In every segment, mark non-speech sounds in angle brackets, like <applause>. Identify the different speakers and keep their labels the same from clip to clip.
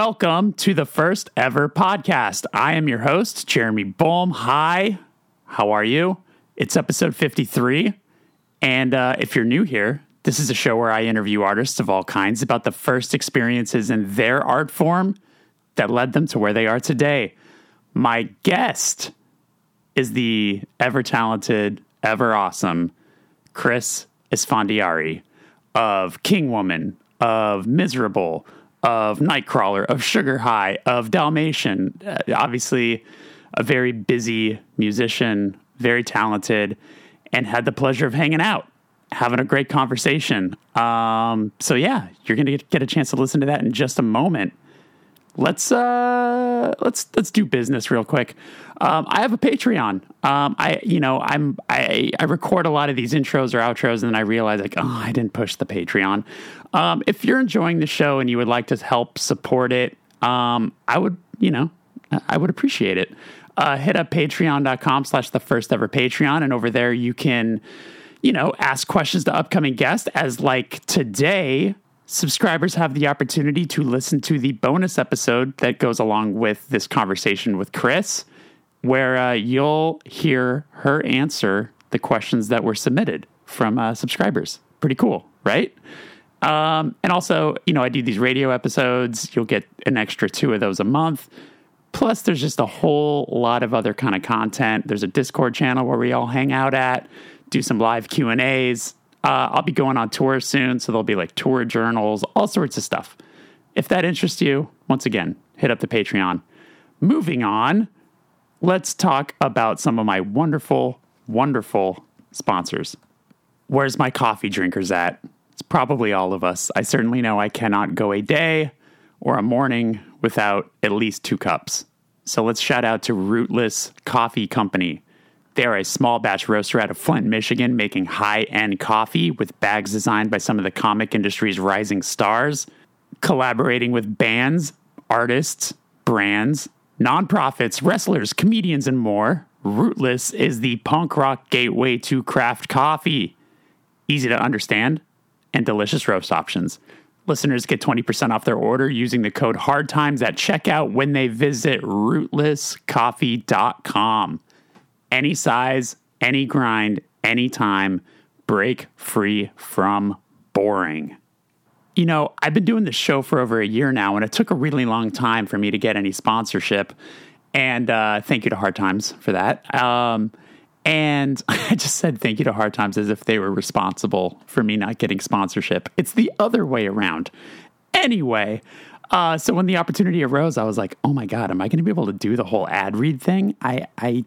Speaker 1: Welcome to the first ever podcast. I am your host, Jeremy Bolm. Hi, how are you? It's episode 53. And uh, if you're new here, this is a show where I interview artists of all kinds about the first experiences in their art form that led them to where they are today. My guest is the ever talented, ever awesome Kris Esfandiari of King Woman, of Miserable, of Nightcrawler, of Sugar High, of Dalmatian. Uh, obviously, a very busy musician, very talented, and had the pleasure of hanging out, having a great conversation. Um, so, yeah, you're going to get a chance to listen to that in just a moment let's uh let's let's do business real quick. Um, I have a Patreon. Um, I you know I'm I I record a lot of these intros or outros, and then I realize like oh I didn't push the Patreon. Um, if you're enjoying the show and you would like to help support it, um, I would you know I would appreciate it. Uh, hit up patreon.com slash the first ever Patreon, and over there you can you know ask questions to upcoming guests. As like today, subscribers have the opportunity to listen to the bonus episode that goes along with this conversation with Kris, where uh, you'll hear her answer the questions that were submitted from uh, subscribers. Pretty cool, right? Um, and also, you know, I do these radio episodes. You'll get an extra two of those a month. Plus, there's just a whole lot of other kind of content. There's a Discord channel where we all hang out at, do some live Q and A's. Uh, I'll be going on tour soon, so there'll be like tour journals, all sorts of stuff. If that interests you, once again, hit up the Patreon. Moving on, let's talk about some of my wonderful, wonderful sponsors. Where's my coffee drinkers at? It's probably all of us. I certainly know I cannot go a day or a morning without at least two cups. So let's shout out to Rootless Coffee Company. They are a small batch roaster out of Flint, Michigan, making high end coffee with bags designed by some of the comic industry's rising stars, collaborating with bands, artists, brands, nonprofits, wrestlers, comedians, and more. Rootless is the punk rock gateway to craft coffee. Easy to understand and delicious roast options. Listeners get 20% off their order using the code HARDTIMES at checkout when they visit rootlesscoffee.com any size, any grind, anytime, break free from boring. You know, I've been doing this show for over a year now, and it took a really long time for me to get any sponsorship. And uh, thank you to Hard Times for that. Um, and <laughs> I just said thank you to Hard Times as if they were responsible for me not getting sponsorship. It's the other way around. Anyway, uh, so when the opportunity arose, I was like, oh my God, am I going to be able to do the whole ad read thing? I, I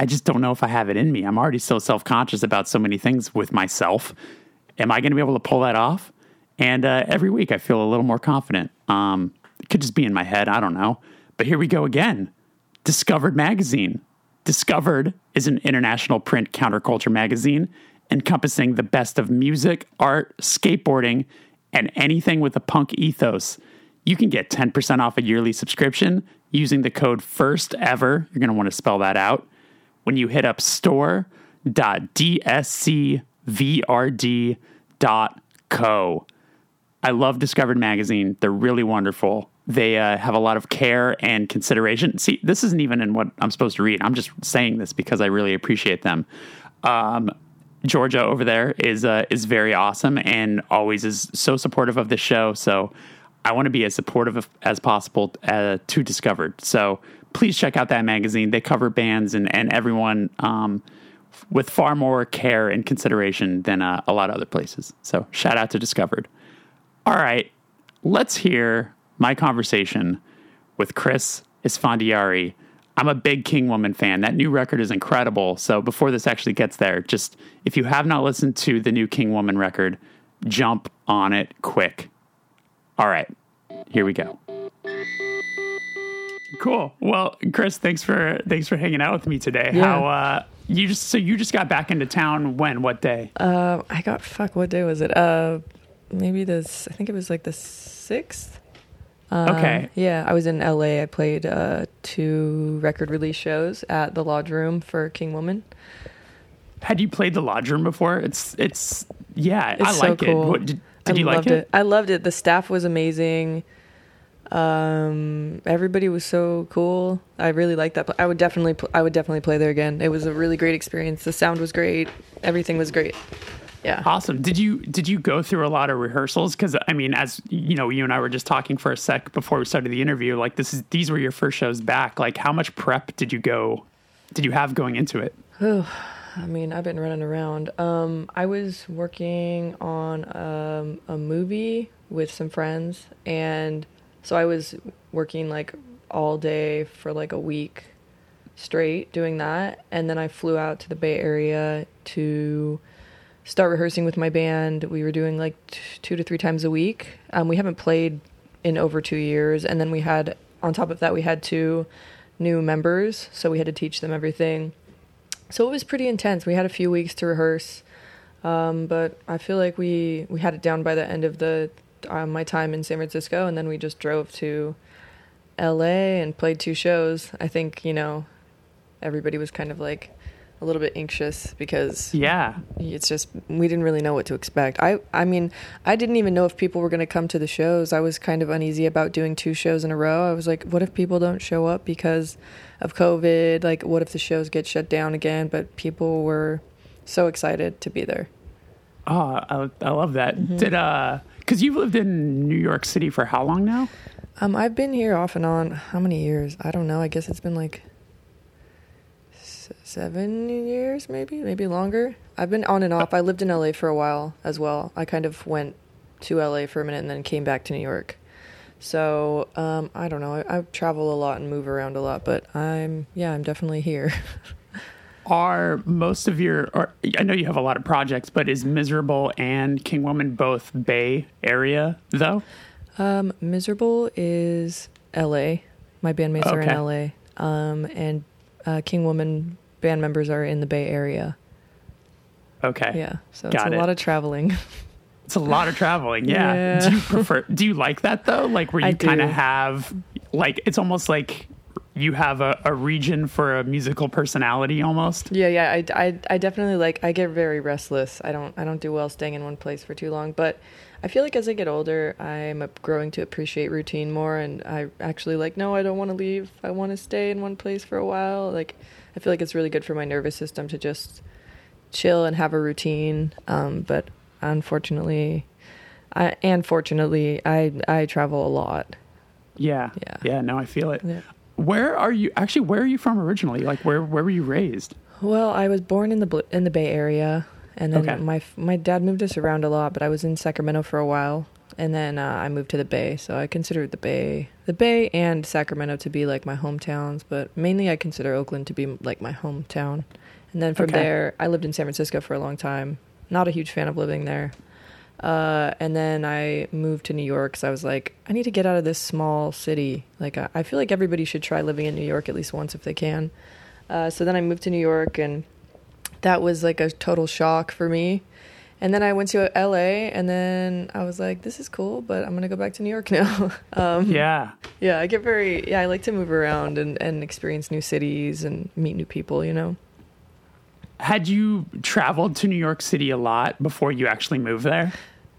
Speaker 1: I just don't know if I have it in me. I'm already so self conscious about so many things with myself. Am I going to be able to pull that off? And uh, every week I feel a little more confident. Um, it could just be in my head. I don't know. But here we go again. Discovered Magazine. Discovered is an international print counterculture magazine encompassing the best of music, art, skateboarding, and anything with a punk ethos. You can get 10% off a yearly subscription using the code FIRST EVER. You're going to want to spell that out when you hit up store.dscvrd.co. I love Discovered Magazine. They're really wonderful. They uh, have a lot of care and consideration. See, this isn't even in what I'm supposed to read. I'm just saying this because I really appreciate them. Um, Georgia over there is uh, is very awesome and always is so supportive of the show. So I want to be as supportive as possible uh, to Discovered. So please check out that magazine. They cover bands and, and everyone um, with far more care and consideration than uh, a lot of other places. So shout out to Discovered. All right, let's hear my conversation with Kris Esfandiari. I'm a big King Woman fan. That new record is incredible. So before this actually gets there, just if you have not listened to the new King Woman record, jump on it quick. All right, here we go. Cool. Well, Kris, thanks for thanks for hanging out with me today. Yeah. How uh you just so you just got back into town when? What day?
Speaker 2: Uh I got fuck what day was it? Uh maybe this I think it was like the sixth.
Speaker 1: Uh, okay.
Speaker 2: Yeah, I was in LA. I played uh, two record release shows at the Lodge Room for King Woman.
Speaker 1: Had you played the Lodge Room before? It's it's yeah, it's I so like cool. it. What, did, did
Speaker 2: I
Speaker 1: you
Speaker 2: like
Speaker 1: it? it?
Speaker 2: I loved it. The staff was amazing. Um, everybody was so cool. I really liked that. I would definitely, I would definitely play there again. It was a really great experience. The sound was great. Everything was great. Yeah.
Speaker 1: Awesome. Did you did you go through a lot of rehearsals? Because I mean, as you know, you and I were just talking for a sec before we started the interview. Like this is these were your first shows back. Like how much prep did you go? Did you have going into it?
Speaker 2: I mean, I've been running around. Um, I was working on um, a movie with some friends, and so I was working like all day for like a week straight doing that, and then I flew out to the Bay Area to start rehearsing with my band. We were doing like t- two to three times a week. Um, we haven't played in over two years, and then we had on top of that we had two new members, so we had to teach them everything. So it was pretty intense. We had a few weeks to rehearse, um, but I feel like we we had it down by the end of the uh, my time in San Francisco, and then we just drove to L.A. and played two shows. I think you know everybody was kind of like a little bit anxious because
Speaker 1: Yeah.
Speaker 2: it's just we didn't really know what to expect. I I mean, I didn't even know if people were going to come to the shows. I was kind of uneasy about doing two shows in a row. I was like, what if people don't show up because of COVID? Like what if the shows get shut down again? But people were so excited to be there.
Speaker 1: Oh, I, I love that.
Speaker 2: Mm-hmm.
Speaker 1: Did uh, because you've lived in New York City for how long now?
Speaker 2: Um I've been here off and on how many years? I don't know. I guess it's been like s- 7 years maybe, maybe longer. I've been on and off. I lived in LA for a while as well. I kind of went to LA for a minute and then came back to New York. So um, I don't know. I, I travel a lot and move around a lot, but I'm yeah, I'm definitely here. <laughs>
Speaker 1: Are most of your? Or, I know you have a lot of projects, but is Miserable and King Woman both Bay Area though?
Speaker 2: um, Miserable is L.A. My bandmates are in L.A. Um, and uh, King Woman band members are in the Bay Area.
Speaker 1: Okay.
Speaker 2: Yeah, so
Speaker 1: Got
Speaker 2: it's a
Speaker 1: it.
Speaker 2: lot of traveling. <laughs>
Speaker 1: It's a lot of traveling. Yeah.
Speaker 2: Yeah.
Speaker 1: Do you prefer? Do you like that though? Like where you kind of have like it's almost like you have a, a region for a musical personality almost.
Speaker 2: Yeah, yeah, I, I, I definitely like. I get very restless. I don't I don't do well staying in one place for too long. But I feel like as I get older, I'm growing to appreciate routine more, and I actually like. No, I don't want to leave. I want to stay in one place for a while. Like, I feel like it's really good for my nervous system to just chill and have a routine. Um, but unfortunately, I and fortunately, I I travel a lot.
Speaker 1: Yeah.
Speaker 2: Yeah.
Speaker 1: Yeah. No, I feel it.
Speaker 2: Yeah.
Speaker 1: Where are you? Actually, where are you from originally? Like where where were you raised?
Speaker 2: Well, I was born in the in the Bay Area, and then
Speaker 1: Okay.
Speaker 2: my my dad moved us around a lot. But I was in Sacramento for a while, and then uh, I moved to the Bay. So I consider the Bay, the Bay, and Sacramento to be like my hometowns. But mainly, I consider Oakland to be like my hometown. And then from
Speaker 1: Okay.
Speaker 2: there, I lived in San Francisco for a long time. Not a huge fan of living there. Uh, and then I moved to New York because I was like, I need to get out of this small city. Like, I, I feel like everybody should try living in New York at least once if they can. Uh, so then I moved to New York, and that was like a total shock for me. And then I went to LA, and then I was like, this is cool, but I'm gonna go back to New York <laughs> now. um,
Speaker 1: Yeah.
Speaker 2: yeah, I get very yeah, I like to move around and and experience new cities and meet new people. You know.
Speaker 1: Had you traveled to New York City a lot before you actually moved there?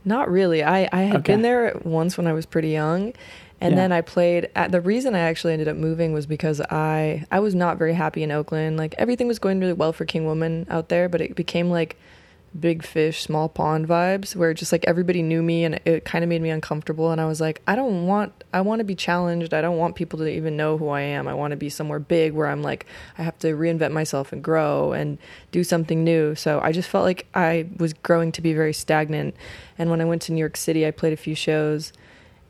Speaker 2: Not really. I, I had
Speaker 1: Okay.
Speaker 2: been there once when I was pretty young. And
Speaker 1: Yeah.
Speaker 2: then I played at the reason I actually ended up moving was because I I was not very happy in Oakland. Like everything was going really well for King Woman out there, but it became like big fish, small pond vibes where just like everybody knew me and it kind of made me uncomfortable and I was like, I don't want I want to be challenged. I don't want people to even know who I am. I want to be somewhere big where I'm like I have to reinvent myself and grow and do something new. So I just felt like I was growing to be very stagnant. And when I went to New York City, I played a few shows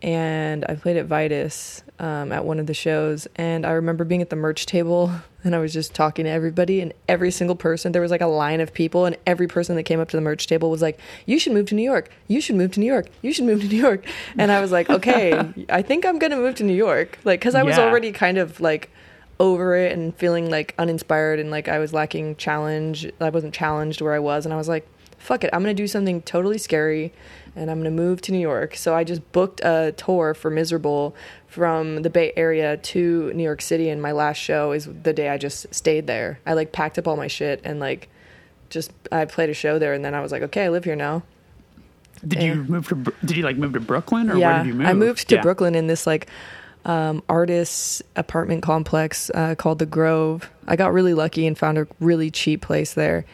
Speaker 2: and I played at Vitus um, at one of the shows. And I remember being at the merch table <laughs> and I was just talking to everybody, and every single person, there was like a line of people, and every person that came up to the merch table was like, You should move to New York. You should move to New York. You should move to New York. And I was like, <laughs> Okay, I think I'm going to move to New York. Like, because I was
Speaker 1: Yeah.
Speaker 2: already kind of like, over it and feeling like uninspired and like I was lacking challenge. I wasn't challenged where I was, and I was like, "Fuck it, I'm gonna do something totally scary, and I'm gonna move to New York." So I just booked a tour for Miserable from the Bay Area to New York City, and my last show is the day I just stayed there. I like packed up all my shit and like just I played a show there, and then I was like, "Okay, I live here now."
Speaker 1: Did
Speaker 2: Yeah.
Speaker 1: you move to? Did you like move to Brooklyn or where did you move?
Speaker 2: I moved to
Speaker 1: Yeah.
Speaker 2: Brooklyn in this like um, artists apartment complex uh, called the Grove. I got really lucky and found a really cheap place there,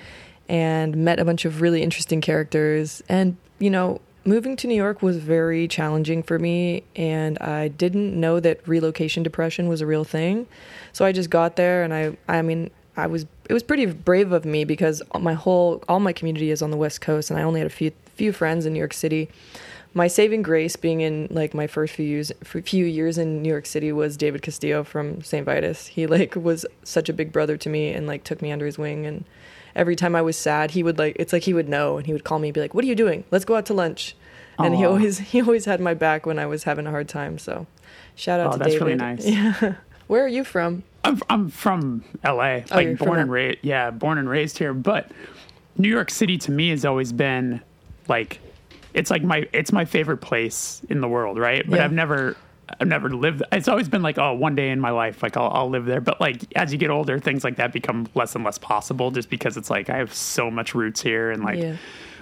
Speaker 2: and met a bunch of really interesting characters. And you know, moving to New York was very challenging for me, and I didn't know that relocation depression was a real thing. So I just got there, and I, I mean, I was it was pretty brave of me because my whole all my community is on the West Coast, and I only had a few few friends in New York City. My saving grace, being in like my first few years few years in New York City, was David Castillo from St. Vitus. He like was such a big brother to me, and like took me under his wing. And every time I was sad, he would like it's like he would know, and he would call me, and be like, "What are you doing? Let's go out to lunch." And he always <laughs> he always had my back when I was having a hard time. So, shout out
Speaker 1: oh,
Speaker 2: to
Speaker 1: that's
Speaker 2: David.
Speaker 1: really nice. <laughs>
Speaker 2: Yeah. Where are you from?
Speaker 1: I'm I'm from LA,
Speaker 2: Oh,
Speaker 1: like born and raised. Yeah, born and raised here. But New York City to me has always been like it's like my it's my favorite place in the world, right? But
Speaker 2: Yeah.
Speaker 1: I've never I've never lived. It's always been like oh, one day in my life, like I'll, I'll live there. But like as you get older, things like that become less and less possible, just because it's like I have so much roots here and like
Speaker 2: Yeah.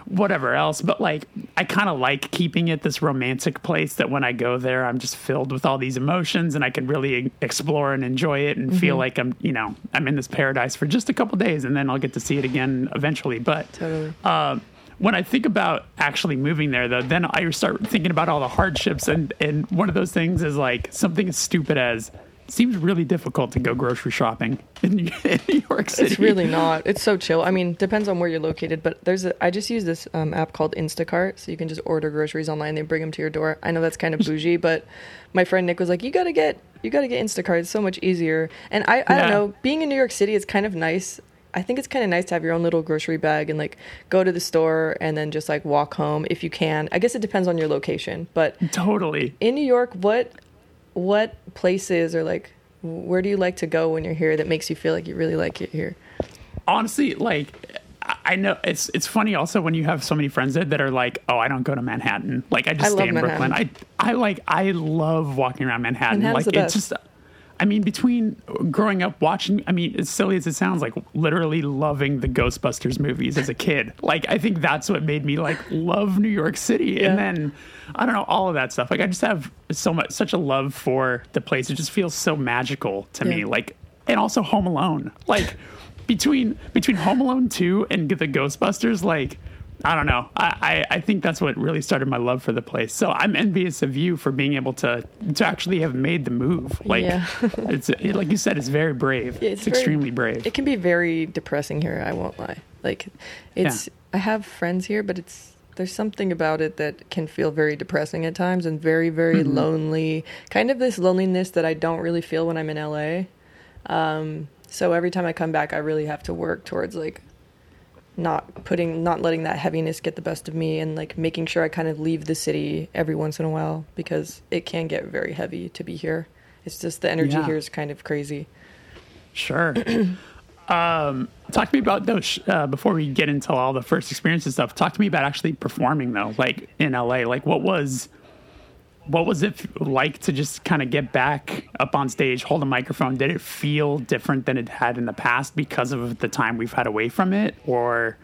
Speaker 1: whatever else. But like, I kind of like keeping it this romantic place that when I go there, I'm just filled with all these emotions and I can really explore and enjoy it and feel like I'm, you know, I'm in this paradise for just a couple days and then I'll get to see it again eventually. But
Speaker 2: Totally.
Speaker 1: um, when I think about actually moving there, though, then I start thinking about all the hardships, and and one of those things is like something as stupid as it seems really difficult to go grocery shopping in, in <laughs> New York City.
Speaker 2: It's really not. It's so chill. I mean, depends on where you're located, but there's a. I just use this um, app called Instacart, so you can just order groceries online. They bring them to your door. I know that's kind of <laughs> bougie, but my friend Nick was like, "You gotta get, you gotta get Instacart. It's so much easier." And I, I
Speaker 1: Yeah.
Speaker 2: don't know. Being in New York City, it's kind of nice. I think it's kind of nice to have your own little grocery bag and like go to the store and then just like walk home if you can. I guess it depends on your location, but
Speaker 1: totally.
Speaker 2: in New York, what what places or like where do you like to go when you're here that makes you feel like you really like it here?
Speaker 1: honestly, like I- know it's it's funny also when you have so many friends that, that are like, oh, I don't go to Manhattan. Like I just
Speaker 2: I
Speaker 1: stay in
Speaker 2: Manhattan.
Speaker 1: Brooklyn. I I like I love walking around Manhattan.
Speaker 2: Manhattan's
Speaker 1: like it's just I mean, between growing up watching, I mean, as silly as it sounds, like literally loving the Ghostbusters movies as a kid. Like, I think that's what made me like love New York City.
Speaker 2: Yeah.
Speaker 1: And then, I don't know, all of that stuff. Like, I just have so much, such a love for the place. It just feels so magical to me. Like, and also Home Alone. Like, between between Home Alone 2 and the Ghostbusters, like, I don't know. I, I, I think that's what really started my love for the place. So I'm envious of you for being able to to actually have made the move. Like
Speaker 2: Yeah. <laughs>
Speaker 1: it's like you said, it's very brave.
Speaker 2: Yeah,
Speaker 1: it's
Speaker 2: very-
Speaker 1: extremely brave.
Speaker 2: It can be very depressing here. I won't lie. Like, it's. I have friends here, but it's there's something about it that can feel very depressing at times and very very
Speaker 1: Mm-hmm.
Speaker 2: lonely. Kind of this loneliness that I don't really feel when I'm in LA. Um, so every time I come back, I really have to work towards like not putting not letting that heaviness get the best of me and like making sure I kind of leave the city every once in a while because it can get very heavy to be here. It's just the energy
Speaker 1: Yeah.
Speaker 2: here is kind of crazy.
Speaker 1: Sure. <clears throat> um, talk to me about those uh, before we get into all the first experiences stuff. Talk to me about actually performing though, like in LA. Like what was what was it like to just kind of get back up on stage, hold a microphone? Did it feel different than it had in the past because of the time we've had away from it, or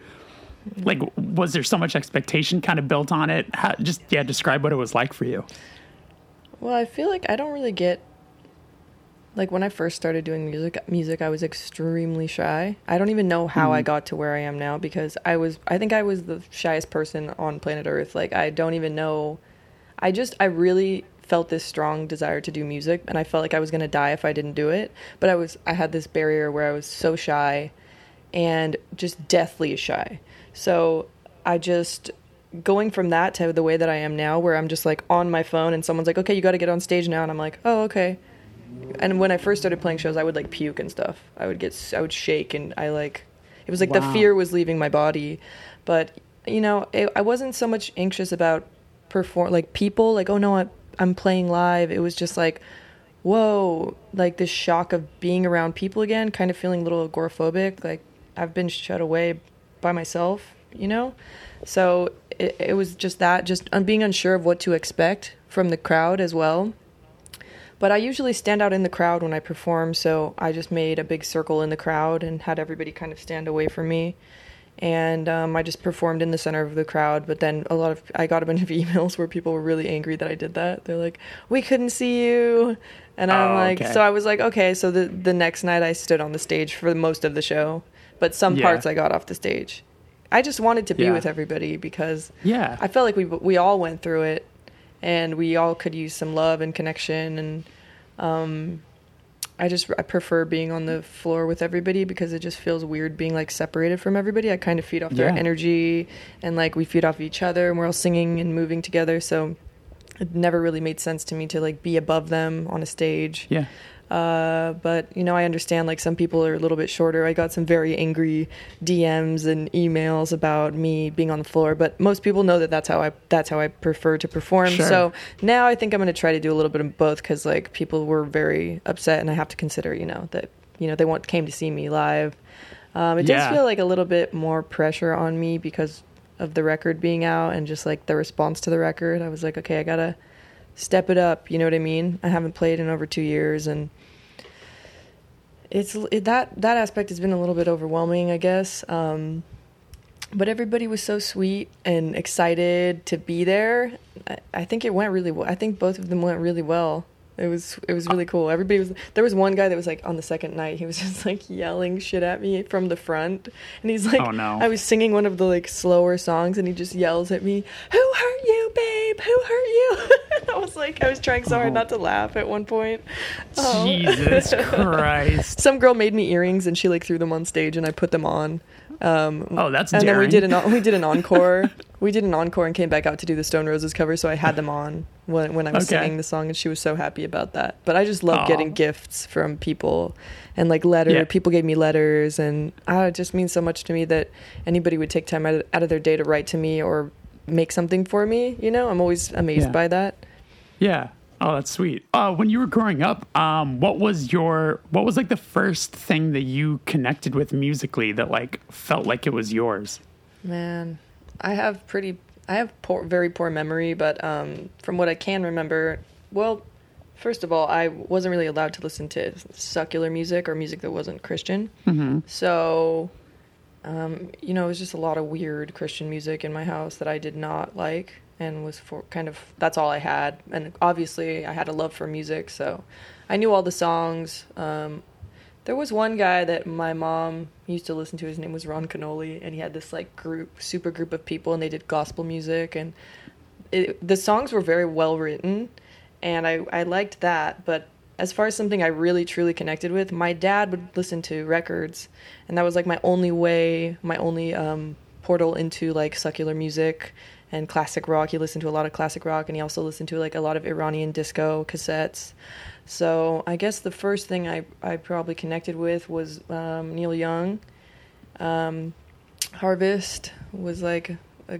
Speaker 1: like was there so much expectation kind of built on it? How, just yeah, describe what it was like for you.
Speaker 2: Well, I feel like I don't really get like when I first started doing music music I was extremely shy. I don't even know how I mm-hmm. got to where I am now because I was I think I was the shyest person on planet Earth. Like I don't even know I just I really felt this strong desire to do music and I felt like I was going to die if I didn't do it. But I was I had this barrier where I was so shy and just deathly shy. So I just going from that to the way that I am now, where I'm just like on my phone and someone's like, okay, you got to get on stage now. And I'm like, oh, okay. And when I first started playing shows, I would like puke and stuff. I would get, I would shake and I like, it was like the fear was leaving my body. But, you know, it, I wasn't so much anxious about perform, like people, like, oh no, I, I'm playing live. It was just like, whoa, like this shock of being around people again, kind of feeling a little agoraphobic. Like I've been shut away by myself, you know? So it, it was just that, just being unsure of what to expect from the crowd as well. But I usually stand out in the crowd when I perform, so I just made a big circle in the crowd and had everybody kind of stand away from me. And um, I just performed in the center of the crowd. But then a lot of I got a bunch of <laughs> emails where people were really angry that I did that. They're like, "We couldn't see you," and I'm
Speaker 1: Oh,
Speaker 2: like,
Speaker 1: okay.
Speaker 2: so I was like, okay. So the the next night I stood on the stage for most of the show, but some
Speaker 1: Yeah.
Speaker 2: parts I got off the stage. I just wanted to be
Speaker 1: Yeah.
Speaker 2: with everybody because
Speaker 1: Yeah.
Speaker 2: I felt like we we all went through it, and we all could use some love and connection. And um, I just I prefer being on the floor with everybody because it just feels weird being like separated from everybody. I kind of feed off their
Speaker 1: Yeah.
Speaker 2: energy, and like we feed off each other, and we're all singing and moving together. So it never really made sense to me to like be above them on a stage.
Speaker 1: yeah.
Speaker 2: Uh, but you know, I understand like some people are a little bit shorter. I got some very angry DMs and emails about me being on the floor, but most people know that that's how I that's how I prefer to perform.
Speaker 1: Sure.
Speaker 2: So now I think I'm going to try to do a little bit of both because like people were very upset, and I have to consider you know that you know they want came to see me live. Um, it
Speaker 1: Yeah.
Speaker 2: does feel like a little bit more pressure on me because of the record being out and just like the response to the record. I was like, okay, I gotta step it up. You know what I mean? I haven't played in over two years, and it's it, that that aspect has been a little bit overwhelming, I guess. Um, but everybody was so sweet and excited to be there. I, I think it went really well. I think both of them went really well. It was it was really cool. Everybody was there was one guy that was like on the second night he was <laughs> just like yelling shit at me from the front and he's like
Speaker 1: Oh, no.
Speaker 2: I was singing one of the like slower songs and he just yells at me, "Who hurt you, babe? Who hurt you?" <laughs> I was like I was trying so hard
Speaker 1: Oh.
Speaker 2: not to laugh at one point. Oh.
Speaker 1: Jesus <laughs> Christ.
Speaker 2: Some girl made me earrings and she like threw them on stage and I put them on. Um,
Speaker 1: Oh, that's
Speaker 2: and then we did an we did an <laughs> encore. we did an encore and came back out to do the Stone Roses cover, so I had them on when when I was
Speaker 1: Okay.
Speaker 2: singing the song, and she was so happy about that. But I just love
Speaker 1: Aw.
Speaker 2: getting gifts from people, and like letter
Speaker 1: Yeah.
Speaker 2: people gave me letters, and ah, it just means so much to me that anybody would take time out of, out of their day to write to me or make something for me. You know, I'm always amazed
Speaker 1: Yeah.
Speaker 2: by that.
Speaker 1: Yeah. Oh, that's sweet. Uh, when you were growing up, um, what was your what was like the first thing that you connected with musically that like felt like it was yours?
Speaker 2: Man, I have pretty, I have poor, very poor memory, but um, from what I can remember, well, first of all, I wasn't really allowed to listen to secular music or music that wasn't Christian.
Speaker 1: Mm-hmm.
Speaker 2: So, um, you know, it was just a lot of weird Christian music in my house that I did not like and was for kind of that's all I had. And obviously, I had a love for music, so I knew all the songs. Um, there was one guy that my mom used to listen to. His name was Ron Kenoly, and he had this like group, super group of people, and they did gospel music, and it, the songs were very well written, and I I liked that. But as far as something I really truly connected with, my dad would listen to records, and that was like my only way, my only um, portal into like secular music and classic rock. He listened to a lot of classic rock, and he also listened to like a lot of Iranian disco cassettes. So I guess the first thing I, I probably connected with was um, Neil Young. Um, Harvest was like a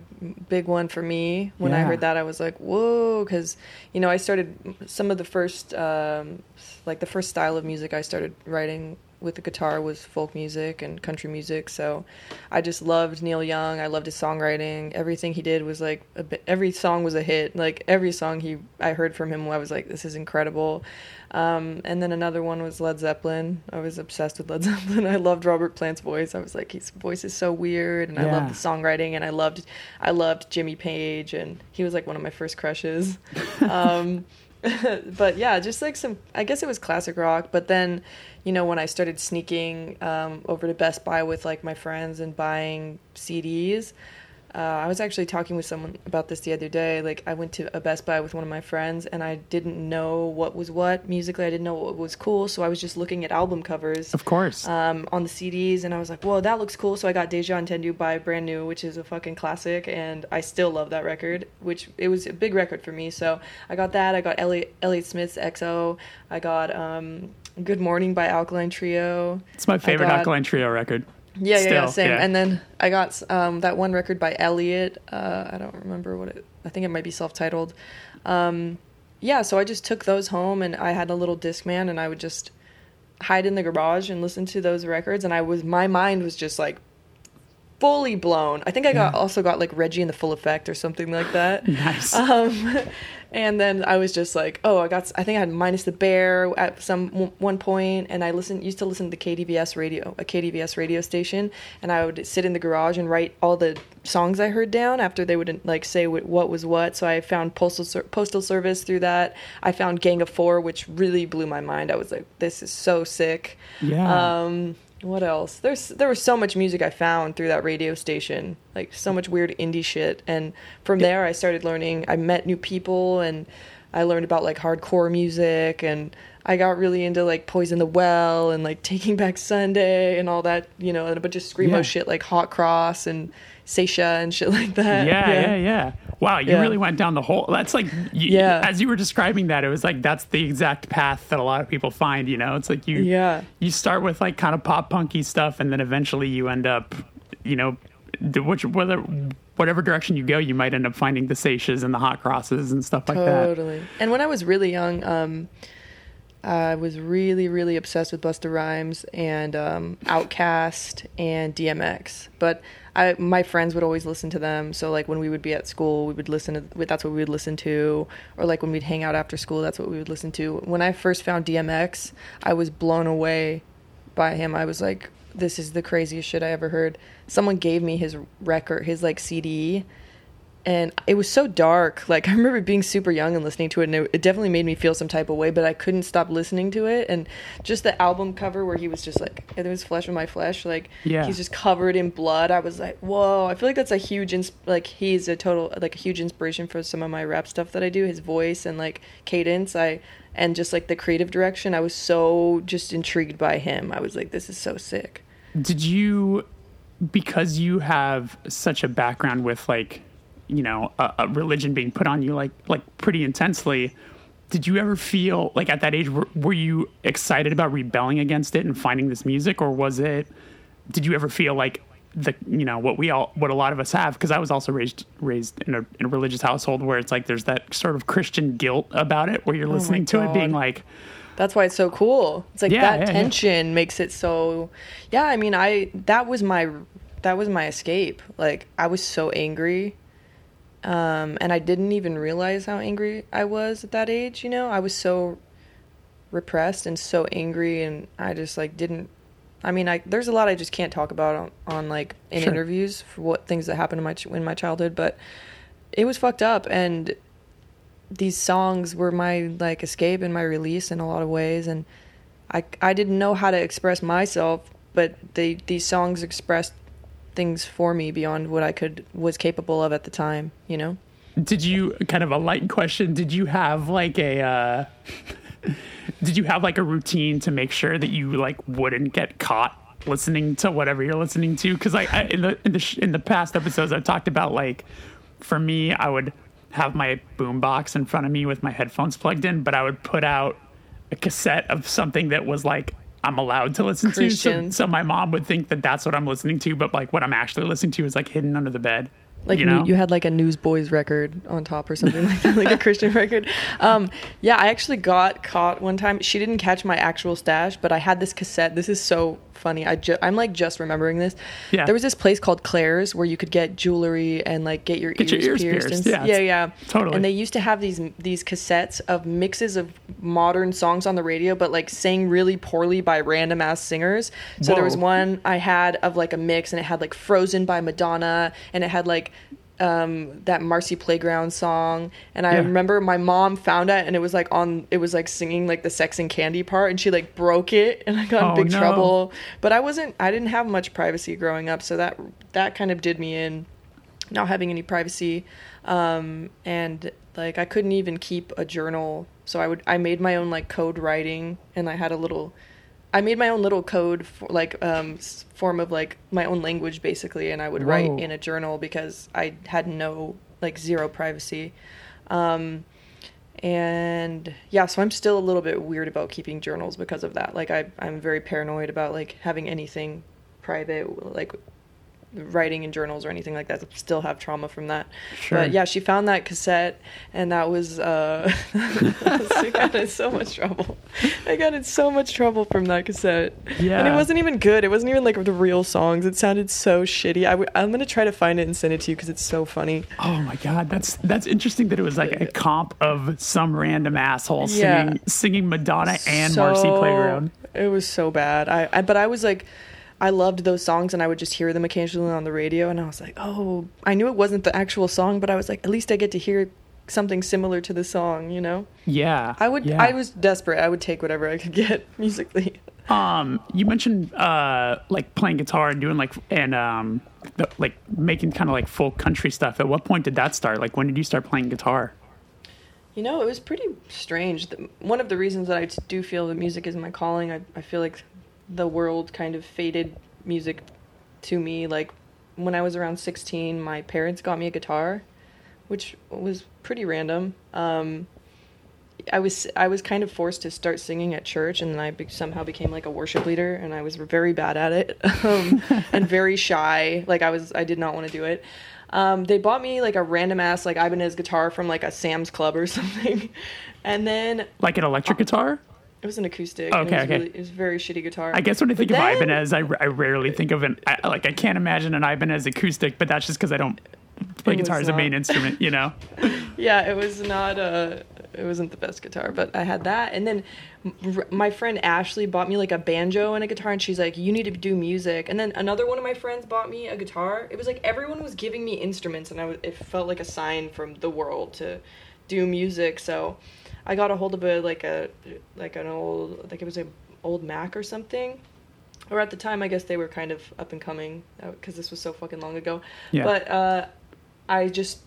Speaker 2: big one for me. When I heard that, I was like, whoa, because you know I started some of the first um, like the first style of music I started writing with the guitar was folk music and country music. So I just loved Neil Young. I loved his songwriting. Everything he did was like a bit, every song was a hit. Like every song he I heard from him, I was like, this is incredible. Um, and then another one was Led Zeppelin. I was obsessed with Led <laughs> Zeppelin. I loved Robert Plant's voice. I was like, his voice is so weird, and I loved the songwriting, and I loved, I loved Jimmy Page, and he was like one of my first crushes. <laughs> um, <laughs> but yeah, just like some, I guess it was classic rock. But then, you know, when I started sneaking um, over to Best Buy with like my friends and buying CDs, uh, I was actually talking with someone about this the other day. Like, I went to a Best Buy with one of my friends, and I didn't know what was what musically. I didn't know what was cool, so I was just looking at album covers
Speaker 1: Of course.
Speaker 2: um, on the CDs, and I was like, "Whoa, that looks cool!" So I got Deja Entendu by Brand New, which is a fucking classic, and I still love that record. Which it was a big record for me, so I got that. I got Elliott, Elliott Smith's XO. I got um, Good Morning by Alkaline Trio.
Speaker 1: it's my favorite
Speaker 2: got-
Speaker 1: Alkaline Trio record.
Speaker 2: Yeah, yeah, yeah, same.
Speaker 1: yeah.
Speaker 2: And then I got um, that one record by Elliott. Uh, I don't remember what it. I think it might be self-titled. Um, yeah, so I just took those home, and I had a little Discman, and I would just hide in the garage and listen to those records. And I was my mind was just like fully blown. I think I got also got like Reggie and the Full Effect or something like that. <laughs>
Speaker 1: Nice.
Speaker 2: Um, and then I was just like, oh, I got. I think I had Minus the Bear at some one point, and I listened used to listen to KDVS radio, a KDVS radio station, and I would sit in the garage and write all the songs I heard down after they would like say what, what was what. So I found postal postal service through that. I found Gang of Four, which really blew my mind. I was like, this is so sick.
Speaker 1: Yeah.
Speaker 2: Um, what else? There's there was so much music I found through that radio station, like so much weird indie shit. And from there, I started learning. I met new people, and I learned about like hardcore music, and I got really into like Poison the Well and like <laughs> Taking Back Sunday and all that, you know, and a bunch of screamo
Speaker 1: Yeah.
Speaker 2: shit like Hot Cross and Saetia and shit like that.
Speaker 1: yeah, yeah, yeah. Wow, you
Speaker 2: Yeah.
Speaker 1: really went down the whole. That's like, you,
Speaker 2: Yeah.
Speaker 1: As you were describing that, it was like that's the exact path that a lot of people find. You know, it's like you,
Speaker 2: Yeah.
Speaker 1: you start with like kind of pop punky stuff, and then eventually you end up, you know, which whether whatever direction you go, you might end up finding the Saetias and the hot crosses and stuff like that.
Speaker 2: Totally. And when I was really young, um, I was really, really obsessed with Busta Rhymes and um, Outkast and DMX. But I, my friends would always listen to them. So like when we would be at school, we would listen to. That's what we would listen to. Or like when we'd hang out after school, that's what we would listen to. When I first found DMX, I was blown away by him. I was like, this is the craziest shit I ever heard. Someone gave me his record, his like CD, and it was so dark. Like <laughs> I remember being super young and listening to it, and it, it definitely made me feel some type of way. But I couldn't stop listening to it, and just the album cover where he was just like, "It was flesh of my flesh," like
Speaker 1: Yeah.
Speaker 2: he's just covered in blood. I was like, "Whoa!" I feel like that's a huge, ins- like he's a total, like a huge inspiration for some of my rap stuff that I do. His voice and like cadence, I and just like the creative direction. I was so just intrigued by him. I was like, "This is so sick."
Speaker 1: Did you, because you have such a background with like, you know, a, a religion being put on you like like pretty intensely? Did you ever feel like at that age were, were you excited about rebelling against it and finding this music, or was it? Did you ever feel like the you know what we all what a lot of us have? Because I was also raised raised in a, in a religious household where it's like there's that sort of Christian guilt about it, where you're oh
Speaker 2: my
Speaker 1: listening to it being like,
Speaker 2: That's why it's so cool. It's like
Speaker 1: Yeah,
Speaker 2: that
Speaker 1: yeah, yeah.
Speaker 2: tension makes it so Yeah, I mean, I that was my that was my escape. Like I was so angry. Um and I didn't even realize how angry I was at that age, you know? I was so repressed and so angry and I just like didn't I mean, I there's a lot I just can't talk about on, on like in
Speaker 1: Sure.
Speaker 2: interviews for what things that happened in my in my childhood, but it was fucked up and these songs were my like escape and my release in a lot of ways and I I didn't know how to express myself but they these songs expressed things for me beyond what I could was capable of at the time you know?
Speaker 1: Did you kind of a light question did you have like a uh <laughs> did you have like a routine to make sure that you like wouldn't get caught listening to whatever you're listening to? Because like I, in the in the sh- in the past episodes i've talked about like for me i would have my boombox in front of me with my headphones plugged in but i would put out a cassette of something that was like i'm allowed to listen to so, so my mom would think that that's what i'm listening to but like what i'm actually listening to is like hidden under the bed
Speaker 2: like
Speaker 1: you
Speaker 2: you,
Speaker 1: know
Speaker 2: you had like a Newsboys record on top or something like that, like a Christian record. Um, yeah, I actually got caught one time. She didn't catch my actual stash, but I had this cassette. This is so funny. I ju- I'm like just remembering this.
Speaker 1: Yeah.
Speaker 2: There was this place called Claire's where you could get jewelry and like get your
Speaker 1: Get
Speaker 2: ears,
Speaker 1: your ears
Speaker 2: pierced.
Speaker 1: pierced.
Speaker 2: And,
Speaker 1: Yeah,
Speaker 2: yeah, yeah.
Speaker 1: totally.
Speaker 2: And they used to have these these cassettes of mixes of modern songs on the radio, but like sang really poorly by random ass singers. So there was one I had of like a mix, and it had like "Frozen" by Madonna, and it had like um that Marcy Playground song and I
Speaker 1: Yeah.
Speaker 2: remember my mom found it and it was like on it was like singing like the sex and candy part and she like broke it and I got
Speaker 1: Oh,
Speaker 2: in big
Speaker 1: no.
Speaker 2: trouble but I wasn't I didn't have much privacy growing up so that that kind of did me in not having any privacy um and like I couldn't even keep a journal so I would I made my own like code writing and I had a little I made my own little code for like um form of like my own language basically and I would
Speaker 1: Whoa.
Speaker 2: write in a journal because I had no like zero privacy um and yeah so I'm still a little bit weird about keeping journals because of that like I I'm very paranoid about like having anything private like writing in journals or anything like that. Still have trauma from that.
Speaker 1: Sure.
Speaker 2: But yeah, she found that cassette, and that was uh, <laughs> I got in so much trouble. I got in so much trouble from that cassette. and it wasn't even good. It wasn't even like the real songs. It sounded so shitty. I w- I'm gonna try to find it and send it to you because it's so funny.
Speaker 1: Oh my god, that's that's interesting that it was like a comp of some random asshole
Speaker 2: Yeah.
Speaker 1: singing singing Madonna and
Speaker 2: so,
Speaker 1: Marcy Playground.
Speaker 2: It was so bad. I, I but I was like I loved those songs and I would just hear them occasionally on the radio and I was like, "Oh, I knew it wasn't the actual song, but I was like, at least I get to hear something similar to the song, you know?"
Speaker 1: Yeah.
Speaker 2: I would
Speaker 1: yeah.
Speaker 2: I was desperate. I would take whatever I could get <laughs> musically.
Speaker 1: Um, you mentioned uh like playing guitar and doing like and um the, like making kind of like full country stuff. At what point did that start? Like when did you start playing guitar?
Speaker 2: You know, it was pretty strange. One of the reasons that I do feel that music is my calling, I, I feel like the world kind of faded music to me. Like when I was around 16, my parents got me a guitar, which was pretty random. Um, I was I was kind of forced to start singing at church, and then I be- somehow became like a worship leader, and I was very bad at it, <laughs> um, <laughs> and very shy. Like I was, I did not want to do it. Um, they bought me like a random ass like Ibanez guitar from like a Sam's Club or <laughs> something, and then
Speaker 1: Like an electric guitar?
Speaker 2: It was an acoustic.
Speaker 1: Okay,
Speaker 2: it was
Speaker 1: okay.
Speaker 2: Really, it was very shitty guitar.
Speaker 1: I guess when I think
Speaker 2: But
Speaker 1: of
Speaker 2: then-
Speaker 1: Ibanez, I, I rarely think of an I, like I can't imagine an Ibanez acoustic, but that's just because I don't play guitar as a main instrument. You know? <laughs>
Speaker 2: yeah, it was not a. it wasn't the best guitar, but I had that. And then r- my friend Ashley bought me like a banjo and a guitar and she's like, "You need to do music." And then another one of my friends bought me a guitar. It was like everyone was giving me instruments and I w- it felt like a sign from the world to do music. So I got a hold of a like a like an old like it was an old Mac or something. Or at the time, I guess they were kind of up and coming because this was so fucking long ago.
Speaker 1: Yeah.
Speaker 2: But uh, I just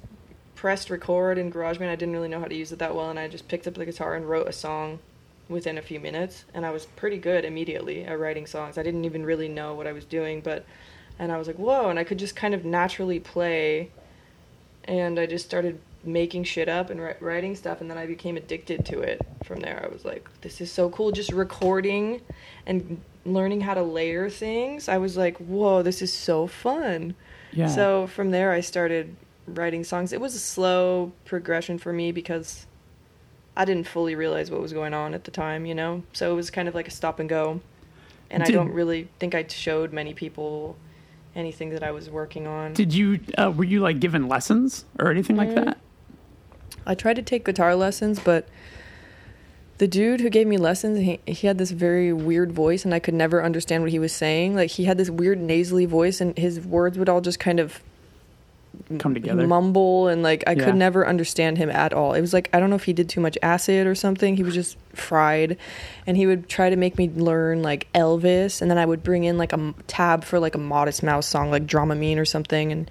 Speaker 2: pressed record in GarageBand. I didn't really know how to use it that well, and I just picked up the guitar and wrote a song within a few minutes. And I was pretty good immediately at writing songs. I didn't even really know what I was doing, but and I was like, whoa! And I could just kind of naturally play, and I just started making shit up and writing stuff, and then I became addicted to it. From there, I was like, this is so cool. Just recording and learning how to layer things. I was like, whoa, this is so fun.
Speaker 1: Yeah.
Speaker 2: So from there, I started writing songs. It was a slow progression for me because I didn't fully realize what was going on at the time, you know? So it was kind of like a stop and go. And
Speaker 1: Did-
Speaker 2: I don't really think I showed many people anything that I was working on.
Speaker 1: Did you uh, were you like given lessons or anything like
Speaker 2: Mm.
Speaker 1: that?
Speaker 2: I tried to take guitar lessons, but the dude who gave me lessons, he, he had this very weird voice, and I could never understand what he was saying. Like, he had this weird nasally voice, and his words would all just kind of
Speaker 1: Come together.
Speaker 2: mumble, and like, I
Speaker 1: Yeah.
Speaker 2: could never understand him at all. It was like, I don't know if he did too much acid or something. He was just fried, and he would try to make me learn like Elvis, and then I would bring in like a tab for like a Modest Mouse song, like Dramamine or something, and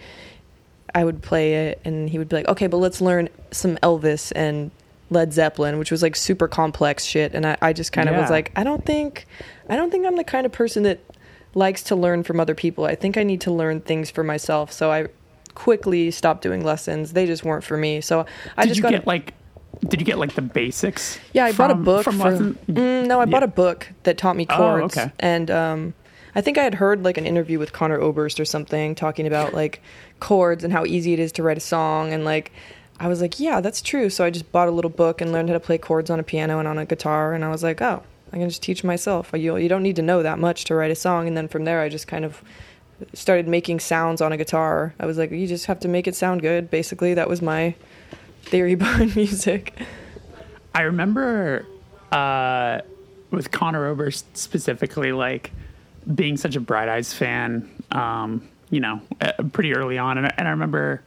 Speaker 2: I would play it, and he would be like, "Okay, but let's learn some Elvis and Led Zeppelin," which was like super complex shit. And I, I just kind of
Speaker 1: Yeah.
Speaker 2: was like, I don't think, I don't think I'm the kind of person that likes to learn from other people. I think I need to learn things for myself. So I quickly stopped doing lessons. They just weren't for me. So I
Speaker 1: did
Speaker 2: just
Speaker 1: you
Speaker 2: got
Speaker 1: get like did you get like the basics?
Speaker 2: yeah, I bought a book
Speaker 1: from lesson-
Speaker 2: Mm, no, I bought a book that taught me
Speaker 1: Oh,
Speaker 2: chords.
Speaker 1: okay.
Speaker 2: And um, I think I had heard like an interview with Conor Oberst or something talking about like chords and how easy it is to write a song. And like, I was like, yeah, that's true. So I just bought a little book and learned how to play chords on a piano and on a guitar. And I was like, oh, I can just teach myself. You, you don't need to know that much to write a song. And then from there, I just kind of started making sounds on a guitar. I was like, you just have to make it sound good. Basically, that was my theory <laughs> behind music.
Speaker 1: I remember uh, with Conor Oberst specifically, like being such a Bright Eyes fan, um, you know, uh, pretty early on, and, I- and I remember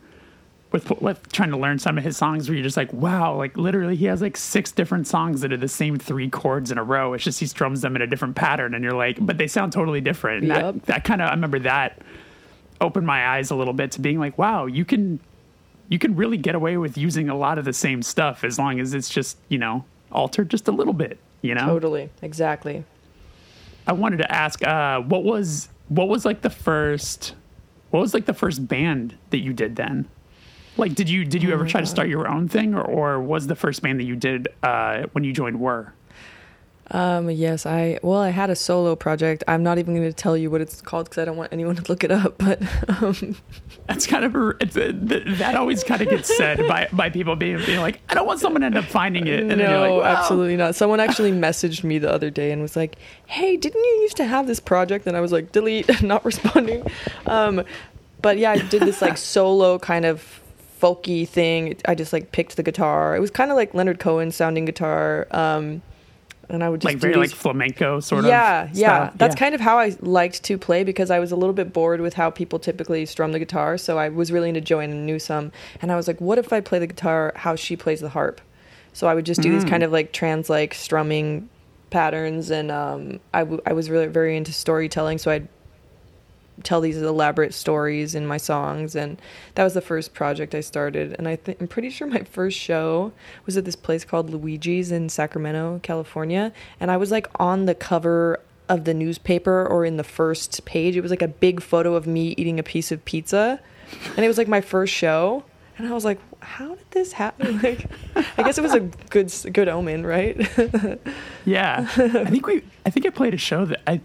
Speaker 1: with with trying to learn some of his songs, where you're just like, wow, like literally, he has like six different songs that are the same three chords in a row. It's just he strums them in a different pattern, and you're like, but they sound totally different. And
Speaker 2: Yep.
Speaker 1: That that kind of I remember that opened my eyes a little bit to being like, wow, you can you can really get away with using a lot of the same stuff as long as it's just you know altered just a little bit you know
Speaker 2: Totally. Exactly.
Speaker 1: i wanted to ask uh what was what was like the first what was like the first band that you did then? Like did you did you ever try to start your own thing or, or was the first band that you did uh when you joined were
Speaker 2: Um, yes, I well, I had a solo project. I'm not even going to tell you what it's called because I don't want anyone to look it up. <laughs> But um,
Speaker 1: That's kind of a, it's a, that always kind of gets said by, by people being, being like, I don't want someone to end up finding it. And
Speaker 2: no,
Speaker 1: like,
Speaker 2: absolutely not. Someone actually messaged me the other day and was like, "Hey, didn't you used to have this project?" And I was like, "Delete, <laughs> not responding." Um, but yeah, I did this like <laughs> solo kind of folky thing. I just like picked the guitar. It was kind of like Leonard Cohen sounding guitar. Um, and I would just
Speaker 1: Like
Speaker 2: do
Speaker 1: very like flamenco sort
Speaker 2: yeah,
Speaker 1: of.
Speaker 2: yeah.
Speaker 1: style.
Speaker 2: That's kind of how I liked to play because I was a little bit bored with how people typically strum the guitar. So I was really into Joanna Newsom, and I was like, what if I play the guitar how she plays the harp? So I would just do these
Speaker 1: Mm.
Speaker 2: kind of like trans like strumming patterns, and um, I, w- I was really very into storytelling. So I'd tell these elaborate stories in my songs and that was the first project I started and I think I'm pretty sure my first show was at this place called Luigi's in Sacramento, California and I was like on the cover of the newspaper or in the first page. It was like a big photo of me eating a piece of pizza and it was like my first show and I was like how did this happen? <laughs> Like I guess it was a good good omen right? <laughs>
Speaker 1: Yeah. I think we, I think I played a show that I,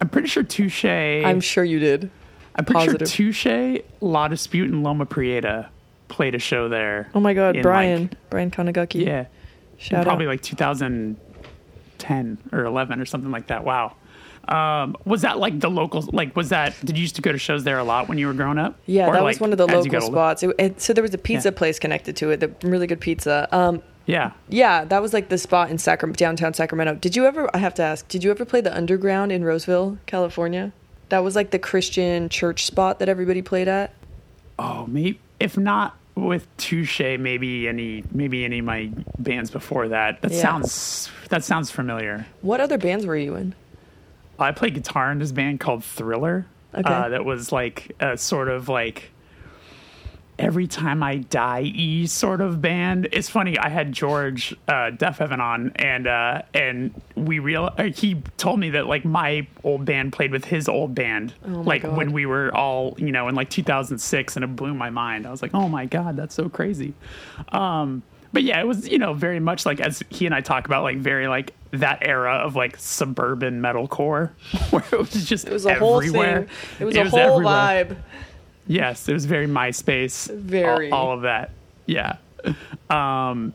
Speaker 1: I'm pretty sure Touche.
Speaker 2: I'm sure you did
Speaker 1: I'm pretty
Speaker 2: positive.
Speaker 1: sure Touche, La Dispute, and Loma Prieta played a show there.
Speaker 2: oh my god
Speaker 1: in,
Speaker 2: Brian
Speaker 1: like-
Speaker 2: Brian Kanagaki
Speaker 1: yeah.
Speaker 2: shout
Speaker 1: probably
Speaker 2: out
Speaker 1: like 2010 or 11 or something like that. Wow. Um, was that like the local? Like, was that? Did you used to go to shows there a lot when you were growing up?
Speaker 2: Yeah,
Speaker 1: Or,
Speaker 2: that was one of the local spots. It, it, so there was a pizza
Speaker 1: Yeah.
Speaker 2: place connected to it, the really good pizza. Um,
Speaker 1: Yeah.
Speaker 2: yeah, that was like the spot in Sacram- downtown Sacramento. Did you ever? I have to ask. Did you ever play the Underground in Roseville, California? That was like the Christian church spot that everybody played at.
Speaker 1: Oh, maybe if not with Touche, maybe any maybe any of my bands before that. That
Speaker 2: Yeah.
Speaker 1: sounds that sounds familiar.
Speaker 2: What other bands were you in?
Speaker 1: I played guitar in this band called Thriller.
Speaker 2: Okay.
Speaker 1: Uh, that was like a sort of like every time I die e sort of band. It's funny. I had George uh, Deafheaven on, and uh, and we real uh, he told me that like my old band played with his old band,
Speaker 2: Oh
Speaker 1: like
Speaker 2: God.
Speaker 1: when we were all you know in like 2006, and it blew my mind. I was like, oh my god, that's so crazy. Um, but yeah, it was you know very much like as he and I talk about like very like that era of like suburban metalcore <laughs> where it was just
Speaker 2: It was a whole thing. It was a whole
Speaker 1: everywhere.
Speaker 2: vibe.
Speaker 1: Yes, it was very MySpace.
Speaker 2: Very.
Speaker 1: all, all of that. Yeah. Um,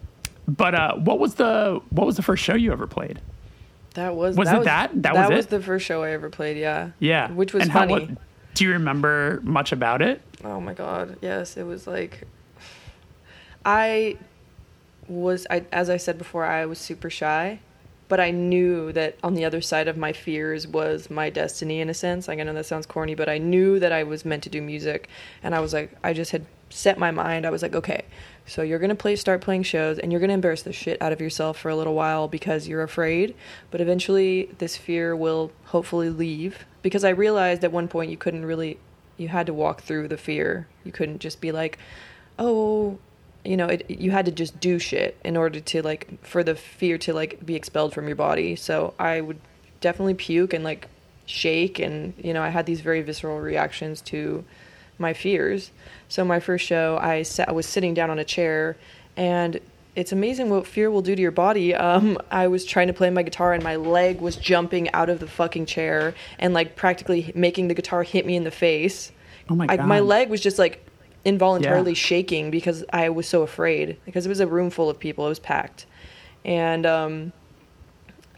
Speaker 1: but uh, what was the what was the first show you ever played?
Speaker 2: That was.
Speaker 1: Was
Speaker 2: that
Speaker 1: it
Speaker 2: was,
Speaker 1: that? That was
Speaker 2: was
Speaker 1: it?
Speaker 2: the first show I ever played. Yeah.
Speaker 1: Yeah,
Speaker 2: Which was
Speaker 1: And how-
Speaker 2: funny.
Speaker 1: what- do you remember much about it?
Speaker 2: Oh my god, yes, it was like I was I as I said before, I was super shy, but I knew that on the other side of my fears was my destiny in a sense. Like I know that sounds corny, but I knew that I was meant to do music and I was like I just had set my mind. I was like, okay, so you're going to play start playing shows and you're going to embarrass the shit out of yourself for a little while because you're afraid, but eventually this fear will hopefully leave because I realized at one point you couldn't really you had to walk through the fear. You couldn't just be like, "Oh, you know, it, you had to just do shit in order to like for the fear to like be expelled from your body." So I would definitely puke and like shake and you know, I had these very visceral reactions to my fears. So my first show, I sat I was sitting down on a chair and it's amazing what fear will do to your body. <laughs> Um, I was trying to play my guitar and my leg was jumping out of the fucking chair and like practically making the guitar hit me in the face.
Speaker 1: Oh my
Speaker 2: I,
Speaker 1: god!
Speaker 2: my leg was just like involuntarily
Speaker 1: Yeah.
Speaker 2: shaking because I was so afraid because it was a room full of people. It was packed, and um,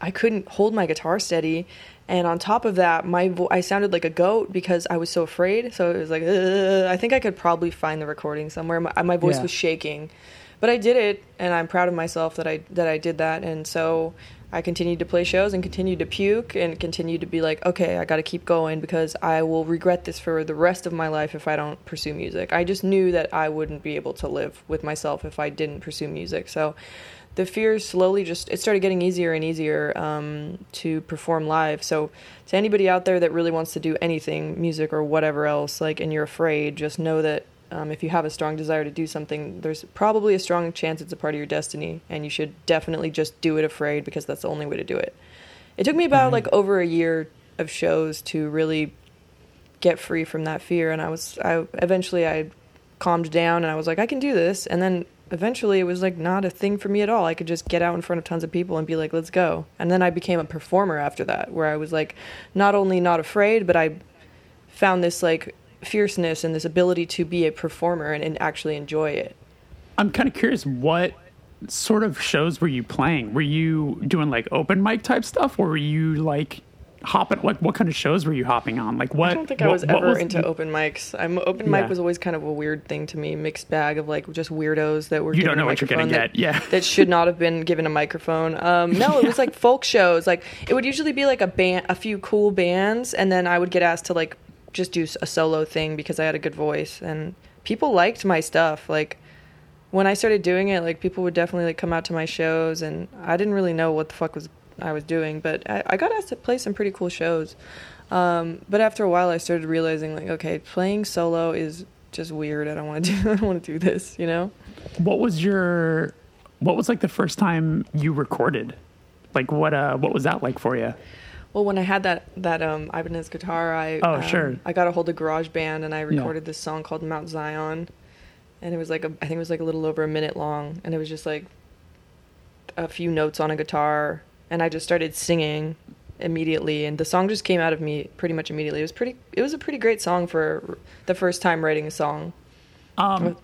Speaker 2: I couldn't hold my guitar steady. And on top of that, my vo- I sounded like a goat because I was so afraid. So it was like, "Ugh." I think I could probably find the recording somewhere. My, my voice
Speaker 1: Yeah.
Speaker 2: was shaking, but I did it, and I'm proud of myself that I that I did that. And so I continued to play shows and continued to puke and continued to be like, okay, I got to keep going because I will regret this for the rest of my life if I don't pursue music. I just knew that I wouldn't be able to live with myself if I didn't pursue music. So the fear slowly just it started getting easier and easier um, to perform live. So to anybody out there that really wants to do anything, music or whatever else, like and you're afraid, just know that um, if you have a strong desire to do something, there's probably a strong chance it's a part of your destiny, and you should definitely just do it afraid because that's the only way to do it. It took me about like over a year of shows to really get free from that fear, and I was I eventually I calmed down and I was like I can do this, and then eventually it was like not a thing for me at all. I could just get out in front of tons of people and be like, let's go. And then I became a performer after that, where I was like, not only not afraid, but I found this like fierceness and this ability to be a performer and, and actually enjoy it.
Speaker 1: I'm kind of curious what sort of shows were you playing? Were you doing like open mic type stuff, or were you like hopping? Like, what kind of shows were you hopping on? Like, what?
Speaker 2: I don't think
Speaker 1: what,
Speaker 2: I was ever
Speaker 1: was,
Speaker 2: into open mics. I'm open
Speaker 1: Yeah.
Speaker 2: mic was always kind of a weird thing to me, mixed bag of like just weirdos that were
Speaker 1: You don't know what you're gonna
Speaker 2: microphone that-
Speaker 1: get. Yeah.
Speaker 2: that should not have been given a microphone. Um, no, it was <laughs> like folk shows. Like it would usually be like a band, a few cool bands, and then I would get asked to like just do a solo thing because I had a good voice, and people liked my stuff. Like when I started doing it, like people would definitely like come out to my shows, and I didn't really know what the fuck was I was doing, but I, I got asked to play some pretty cool shows. Um, but after a while, I started realizing like, okay, playing solo is just weird. I don't want to <laughs> do. I don't want to do this. You know.
Speaker 1: What was your? What was like the first time you recorded? Like, what? Uh, what was that like for you?
Speaker 2: Well, when I had that that um Ibanez guitar, I
Speaker 1: Oh,
Speaker 2: um,
Speaker 1: sure.
Speaker 2: I got a hold of GarageBand and I recorded this song called Mount Zion, and it was like a, I think it was like a little over a minute long, and it was just like a few notes on a guitar, and I just started singing immediately, and the song just came out of me pretty much immediately. It was pretty. It was a pretty great song for the first time writing a song.
Speaker 1: Um,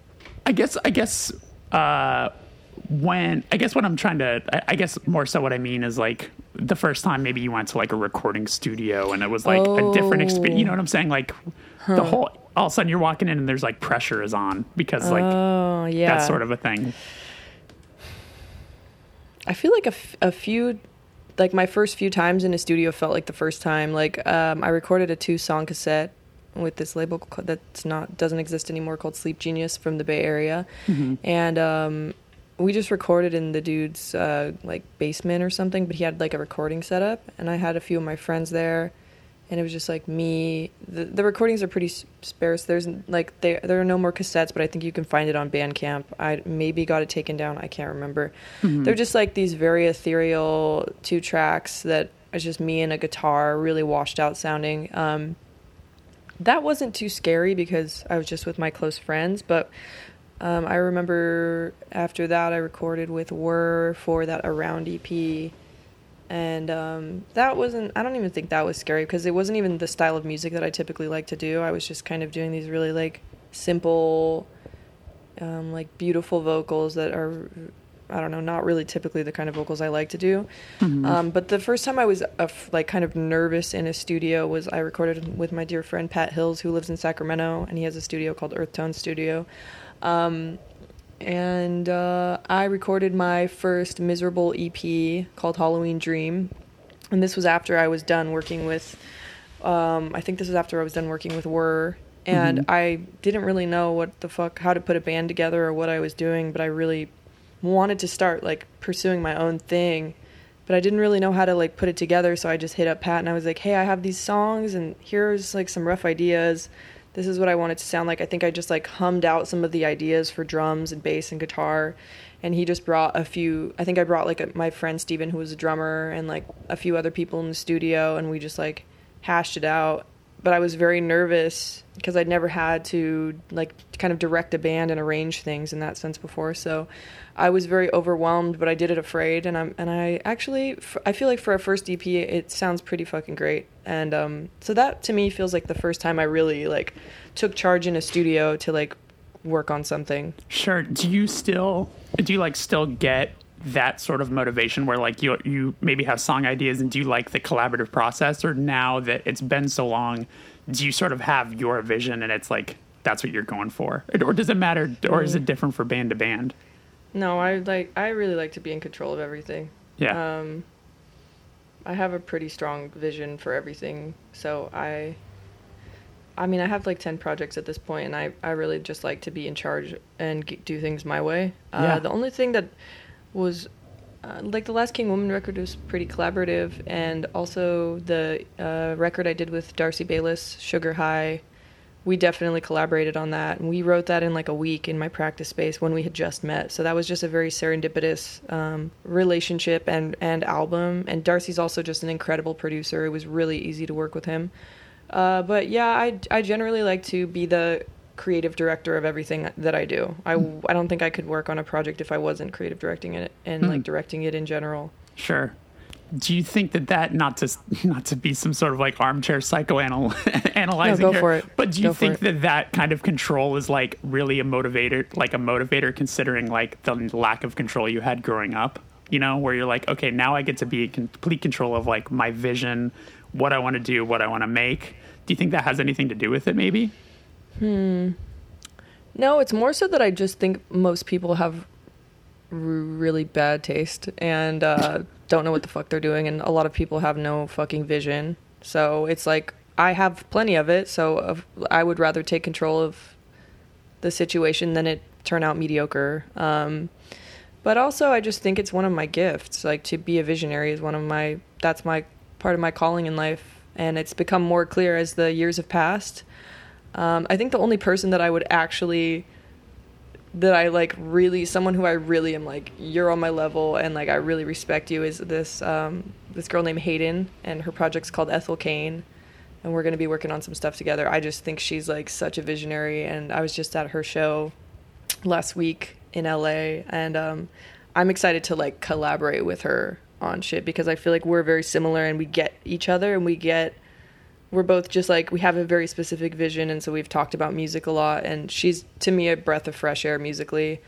Speaker 1: I guess. I guess. Uh, when I guess what I'm trying to, I guess more so what I mean is like the first time maybe you went to like a recording studio and it was like a different experience. You know what I'm saying? Like the whole. All of a sudden, you're walking in and there's like pressure is on because like
Speaker 2: Oh yeah,
Speaker 1: that sort of a thing.
Speaker 2: I feel like a, f- a few, like my first few times in a studio felt like the first time. Like um, I recorded a two song cassette with this label that's not doesn't exist anymore called Sleep Genius from the Bay Area, and um, we just recorded in the dude's uh, like basement or something. But he had like a recording setup, and I had a few of my friends there. And it was just like me. The, the recordings are pretty sparse. There's like there there are no more cassettes, but I think you can find it on Bandcamp. I maybe got it taken down. I can't remember. They're just like these very ethereal two tracks that is just me and a guitar, really washed out sounding. Um, that wasn't too scary because I was just with my close friends. But um, I remember after that, I recorded with Whirr for that Around EP. And um, that wasn't, I don't even think that was scary because it wasn't even the style of music that I typically like to do. I was just kind of doing these really like simple, um, like beautiful vocals that are I don't know, not really typically the kind of vocals I like to do. Um, but the first time I was uh, like kind of nervous in a studio was I recorded with my dear friend Pat Hills, who lives in Sacramento, and he has a studio called Earth Tone Studio. Um, and uh, I recorded my first miserable EP called Halloween Dream, and this was after I was done working with. Um, I think this was after I was done working with Whirr, and I didn't really know what the fuck how to put a band together or what I was doing, but I really wanted to start like pursuing my own thing. But I didn't really know how to like put it together so I just hit up Pat and I was like hey I have these songs and here's like some rough ideas this is what I want it to sound like. I think I just like hummed out some of the ideas for drums and bass and guitar. And he just brought a few I think I brought like a, my friend Steven who was a drummer and like a few other people in the studio and we just like hashed it out but I was very nervous because I'd never had to like kind of direct a band and arrange things in that sense before. So I was very overwhelmed, but I did it afraid, and I'm and I actually I feel like for a first EP it sounds pretty fucking great, and um, so that to me feels like the first time I really like took charge in a studio to like work on something.
Speaker 1: Sure. Do you still do you like still get that sort of motivation where like you you maybe have song ideas and do you like the collaborative process or now that it's been so long do you sort of have your vision and it's like that's what you're going for or does it matter or is it different for band to band
Speaker 2: No, I like I really like to be in control of everything.
Speaker 1: yeah
Speaker 2: Um, I have a pretty strong vision for everything, so I. I mean, I have like ten projects at this point, and I I really just like to be in charge and do things my way. Uh,
Speaker 1: Yeah.
Speaker 2: The only thing that was. Uh, like the last King Woman record was pretty collaborative, and also the uh, record I did with Darcy Baylis, Sugar High, we definitely collaborated on that and we wrote that in like a week in my practice space when we had just met so that was just a very serendipitous um, relationship and and album and darcy's also just an incredible producer it was really easy to work with him uh, but yeah I, I generally like to be the creative director of everything that I do. I, I don't think I could work on a project if I wasn't creative directing it and
Speaker 1: Hmm.
Speaker 2: like directing it in general.
Speaker 1: Sure. Do you think that that not to not to be some sort of like armchair psychoanalyzing <laughs>
Speaker 2: No, go
Speaker 1: here,
Speaker 2: for it.
Speaker 1: but do you
Speaker 2: Go
Speaker 1: think that that kind of control is like really a motivator, like a motivator, considering like the lack of control you had growing up? You know, where you're like, okay, now I get to be in complete control of like my vision, what I want to do, what I want to make. Do you think that has anything to do with it? Maybe.
Speaker 2: No, it's more so that I just think most people have r- really bad taste and uh, don't know what the fuck they're doing, and a lot of people have no fucking vision. So it's like I have plenty of it, so I would rather take control of the situation than it turn out mediocre. Um, but also, I just think it's one of my gifts. Like to be a visionary is one of my that's my part of my calling in life, and it's become more clear as the years have passed. Um, I think the only person that I would actually that I like really someone who I really am like you're on my level and like I really respect you is this um, this girl named Hayden and her project's called Ethel Cain. And we're going to be working on some stuff together. I just think she's like such a visionary. And I was just at her show last week in LA and um, I'm excited to like collaborate with her on shit because I feel like we're very similar and we get each other and we get we're both just like we have a very specific vision and so we've talked about music a lot and she's to me a breath of fresh air musically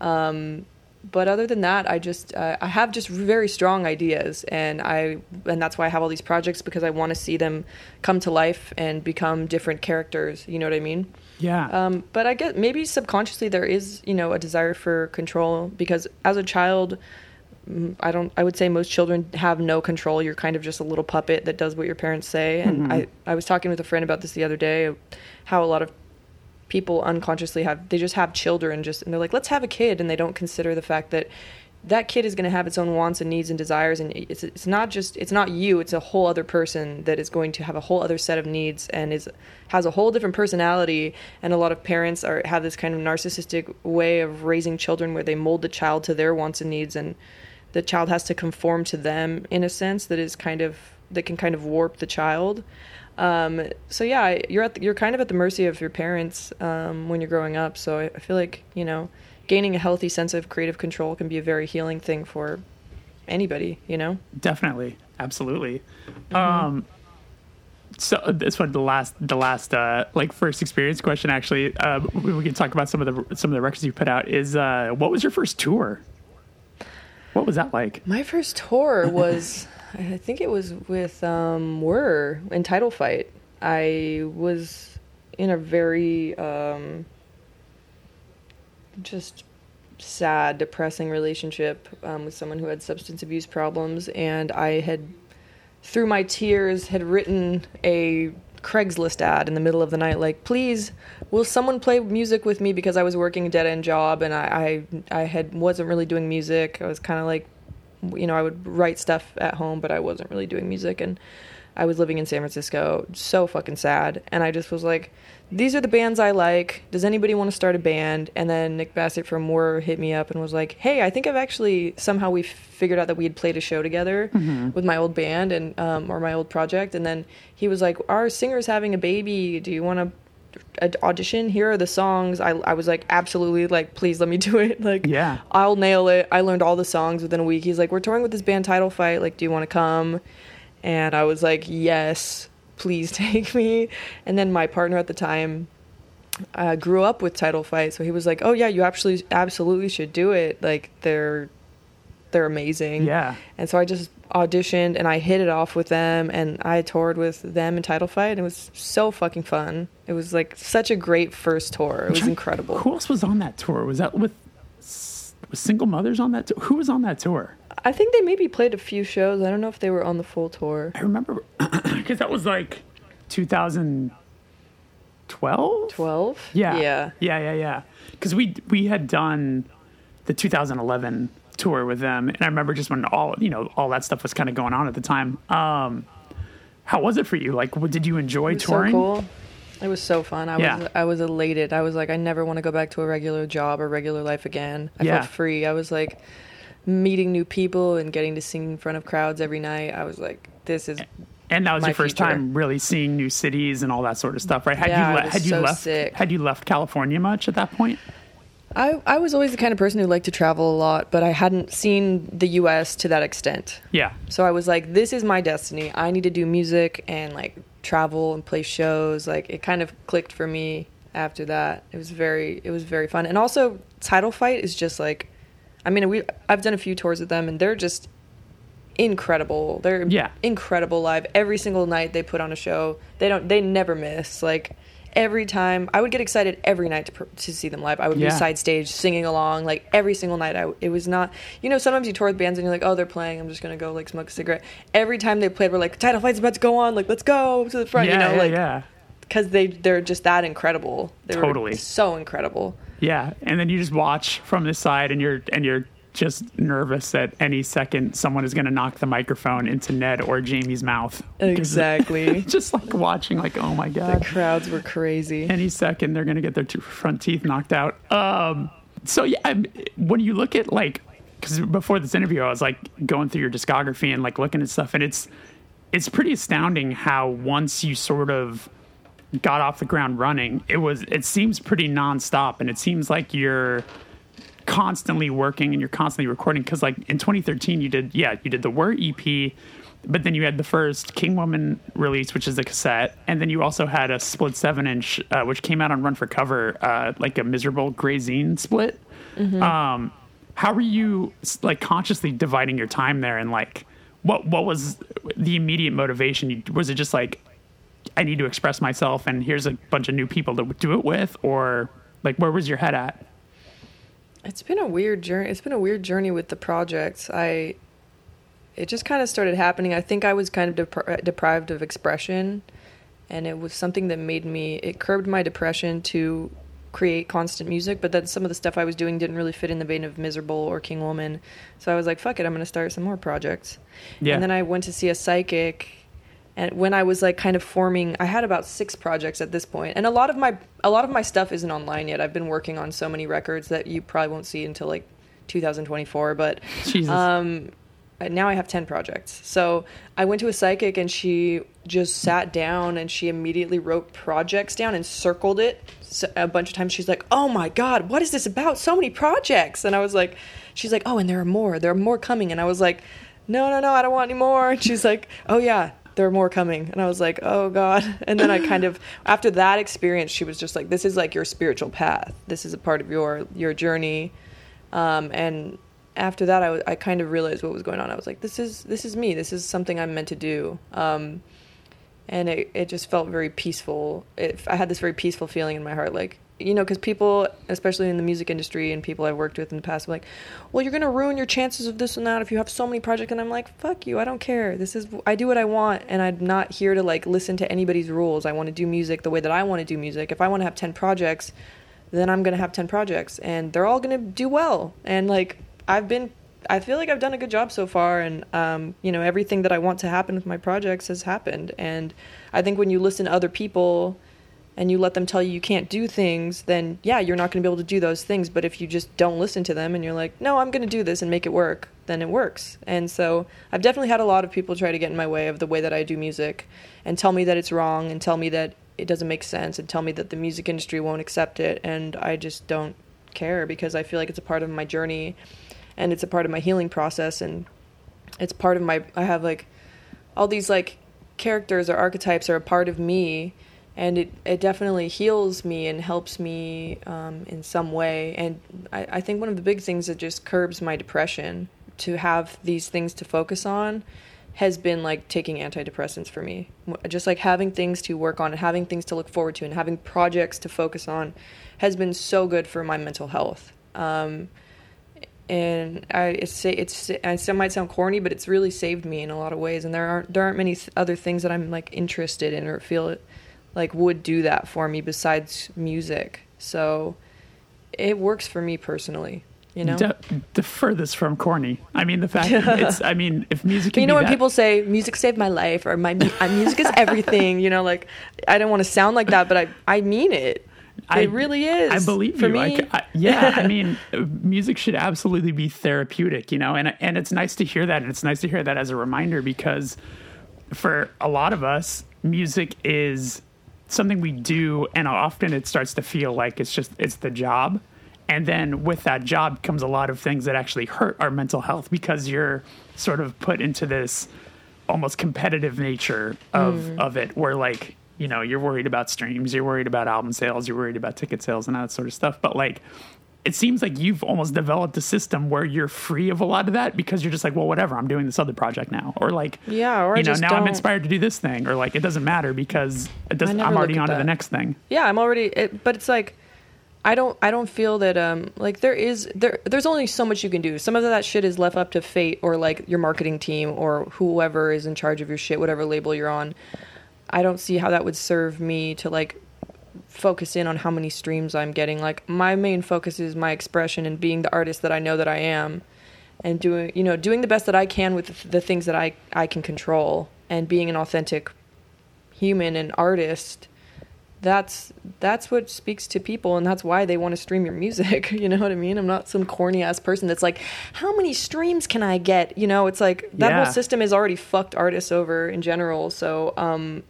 Speaker 2: um, but other than that i just uh, i have just very strong ideas and i and that's why i have all these projects because i want to see them come to life and become different characters you know what i mean
Speaker 1: Yeah.
Speaker 2: um, but I guess maybe subconsciously there is, you know, a desire for control because as a child, I don't. I would say most children have no control. You're kind of just a little puppet that does what your parents say. And mm-hmm. I, I was talking with a friend about this the other day, how a lot of people unconsciously have they just have children just and they're like let's have a kid and they don't consider the fact that that kid is going to have its own wants and needs and desires and it's it's not just it's not you it's a whole other person that is going to have a whole other set of needs and is has a whole different personality and a lot of parents are have this kind of narcissistic way of raising children where they mold the child to their wants and needs and the child has to conform to them in a sense that is kind of that can kind of warp the child um, so yeah, you're at the, you're kind of at the mercy of your parents um, when you're growing up. So I, feel like you know, gaining a healthy sense of creative control can be a very healing thing for anybody. You know.
Speaker 1: Definitely, absolutely. Um, so uh, this one, the last, the last, uh, like first experience question. Actually, uh, we, we can talk about some of the some of the records you put out. Is uh, what was your first tour? What was that like?
Speaker 2: My first tour was, <laughs> I think it was with um, Whirr in Title Fight. I was in a very um, just sad, depressing relationship um, with someone who had substance abuse problems, and I had, through my tears, had written a Craigslist ad in the middle of the night, like, "Please, will someone play music with me?" Because I was working a dead end job, and I, I, I had wasn't really doing music. I was kind of like, you know, I would write stuff at home, but I wasn't really doing music, and I was living in San Francisco, so fucking sad. And I just was like, these are the bands I like. Does anybody want to start a band? And then Nick Bassett from Whirr hit me up and was like, hey, I think I've actually somehow we figured out that we had played a show together with my old band and um, or my old project. And then he was like, our singer's having a baby. Do you want to audition? Here are the songs. I, I was like, absolutely. Like, please let me do it. <laughs> Like,
Speaker 1: Yeah.
Speaker 2: I'll nail it. I learned all the songs within a week. He's like, we're touring with this band Title Fight. Like, do you want to come? And I was like, yes, please <laughs> take me. And then my partner at the time uh, grew up with Title Fight, so he was like, oh yeah, you absolutely absolutely should do it. Like they're they're amazing.
Speaker 1: Yeah.
Speaker 2: And so I just auditioned and I hit it off with them and I toured with them in Title Fight and it was so fucking fun. It was like such a great first tour. It was incredible.
Speaker 1: Who else was on that tour? Was that with was single mothers on that tour? Who was on that tour?
Speaker 2: I think they maybe played a few shows. I don't know if they were on the full tour.
Speaker 1: I remember <clears throat> because that was like 2012.
Speaker 2: 12?
Speaker 1: Yeah.
Speaker 2: Yeah.
Speaker 1: Yeah, yeah, yeah. Because we we had done the 2011 tour with them, and I remember just when all you know all that stuff was kind of going on at the time. Um, how was it for you? Like, what, did you enjoy
Speaker 2: It was
Speaker 1: touring?
Speaker 2: so cool. It was so fun. I
Speaker 1: Yeah.
Speaker 2: was I was elated. I was like, I never want to go back to a regular job or regular life again. I
Speaker 1: Yeah.
Speaker 2: felt free. I was like meeting new people and getting to sing in front of crowds every night. I was like, this is
Speaker 1: And that was your first
Speaker 2: future.
Speaker 1: time really seeing new cities and all that sort of stuff, right? Had
Speaker 2: Yeah,
Speaker 1: you
Speaker 2: was
Speaker 1: had you
Speaker 2: so
Speaker 1: left
Speaker 2: sick.
Speaker 1: had you left California much at that point?
Speaker 2: I, I was always the kind of person who liked to travel a lot, but I hadn't seen the US to that extent.
Speaker 1: Yeah.
Speaker 2: So I was like, this is my destiny. I need to do music and like travel and play shows. Like it kind of clicked for me after that. It was very it was very fun. And also Title Fight is just like I mean, we I've done a few tours with them and they're just incredible. They're
Speaker 1: Yeah.
Speaker 2: incredible live. Every single night they put on a show. They don't they never miss. Like every time I would get excited every night to to see them live. I would
Speaker 1: Yeah.
Speaker 2: be side stage singing along like every single night. I it was not you know sometimes you tour with bands and you're like oh they're playing I'm just gonna go like smoke a cigarette. Every time they played we're like title fight's about to go on like let's go to the front
Speaker 1: yeah,
Speaker 2: you know like
Speaker 1: yeah.
Speaker 2: Because they they're just that incredible. They
Speaker 1: Totally.
Speaker 2: so incredible.
Speaker 1: Yeah, and then you just watch from the side, and you're and you're just nervous that any second someone is going to knock the microphone into Ned or Jamie's mouth.
Speaker 2: Exactly. <laughs>
Speaker 1: just like watching, like, oh my god, the
Speaker 2: crowds were crazy.
Speaker 1: any second they're going to get their two front teeth knocked out. Um, so yeah, I'm- when you look at like, because before this interview, I was like going through your discography and like looking at stuff, and it's it's pretty astounding how once you sort of got off the ground running, it was it seems pretty nonstop, and it seems like you're constantly working and you're constantly recording because like in 2013 you did yeah you did the Whirr EP but then you had the first King Woman release which is the cassette and then you also had a split 7 inch uh, which came out on Run for Cover uh, like a miserable grazine split. Um how were you like consciously dividing your time there and like what what was the immediate motivation? Was it just like I need to express myself and here's a bunch of new people to do it with or like where was your head at
Speaker 2: It's been a weird journey. It's been a weird journey with the projects. I, it just kind of started happening. I think I was kind of depri- deprived of expression, and it was something that made me. It curbed my depression to create constant music. But then some of the stuff I was doing didn't really fit in the vein of Miserable or King Woman. So I was like, "Fuck it, I'm gonna start some more projects."
Speaker 1: Yeah.
Speaker 2: And then I went to see a psychic and when I was like kind of forming, I had about six projects at this point, and a lot of my a lot of my stuff isn't online yet. I've been working on so many records that you probably won't see until like 2024. But um, now I have 10 projects. So I went to a psychic, and she just sat down and she immediately wrote projects down and circled it a bunch of times. She's like, "Oh my god, what is this about? So many projects!" And I was like, "She's like, oh, and there are more. There are more coming." And I was like, "No, no, no, I don't want any more." And she's like, "Oh yeah." There are more coming. And i was like oh god. And then i kind of <laughs> after that experience she was just like this is like your spiritual path. This is a part of your your journey. Um, and after that I, w- I kind of realized what was going on. I was like this is this is me. This is something i'm meant to do. Um, and it, it just felt very peaceful. It, i had this very peaceful feeling in my heart like you know because people especially in the music industry and people i've worked with in the past are like well you're going to ruin your chances of this and that if you have so many projects and i'm like fuck you i don't care. This is i do what i want and i'm not here to like listen to anybody's rules. I want to do music the way that i want to do music. If i want to have 10 projects then i'm going to have 10 projects and they're all going to do well. And like i've been i feel like i've done a good job so far and um, you know everything that i want to happen with my projects has happened. And i think when you listen to other people and you let them tell you you can't do things, then yeah, you're not going to be able to do those things. But if you just don't listen to them and you're like, no, I'm going to do this and make it work, then it works. And so I've definitely had a lot of people try to get in my way of the way that I do music and tell me that it's wrong and tell me that it doesn't make sense and tell me that the music industry won't accept it. And I just don't care because I feel like it's a part of my journey and it's a part of my healing process and it's part of my, I have like all these like characters or archetypes are a part of me and it, it definitely heals me and helps me um, in some way. And I, I think one of the big things that just curbs my depression to have these things to focus on has been like taking antidepressants for me. Just like having things to work on and having things to look forward to and having projects to focus on has been so good for my mental health. Um, and I it's it's it might sound corny, but it's really saved me in a lot of ways. And there aren't there aren't many other things that I'm like interested in or feel like would do that for me besides music. So it works for me personally. You know,
Speaker 1: the, the furthest from corny. I mean, the fact that <laughs> it's. I mean, if music. Can
Speaker 2: you know when
Speaker 1: that-
Speaker 2: people say music saved my life or my mu- music is everything. You know, like I don't want to sound like that, but I I mean it.
Speaker 1: I-
Speaker 2: it really is.
Speaker 1: I believe
Speaker 2: for
Speaker 1: you.
Speaker 2: me.
Speaker 1: I, I- yeah, I <laughs> mean, music should absolutely be therapeutic, you know, and and it's nice to hear that, and it's nice to hear that as a reminder because for a lot of us, music is something we do, and often it starts to feel like it's just it's the job. And then with that job comes a lot of things that actually hurt our mental health because you're sort of put into this almost competitive nature of mm. of it, where like you know you're worried about streams, you're worried about album sales, you're worried about ticket sales and all that sort of stuff. But like it seems like you've almost developed a system where you're free of a lot of that because you're just like, well, whatever, I'm doing this other project now, or like,
Speaker 2: Yeah, or
Speaker 1: you know, now I'm inspired to do this thing, or like, it doesn't matter because it doesn't. I'm already on to the next thing.
Speaker 2: yeah i'm already it, but it's like i don't i don't feel that um like there is there there's only so much you can do some of that shit is left up to fate or like your marketing team or whoever is in charge of your shit whatever label you're on i don't see how that would serve me to like focus in on how many streams i'm getting. Like my main focus is my expression and being the artist that i know that i am and doing you know doing the best that i can with the things that i i can control and being an authentic human and artist that's that's what speaks to people and that's why they want to stream your music <laughs> you know what i mean? I'm not some corny ass person that's like how many streams can i get? You know it's like that
Speaker 1: Yeah.
Speaker 2: whole system has already fucked artists over in general so um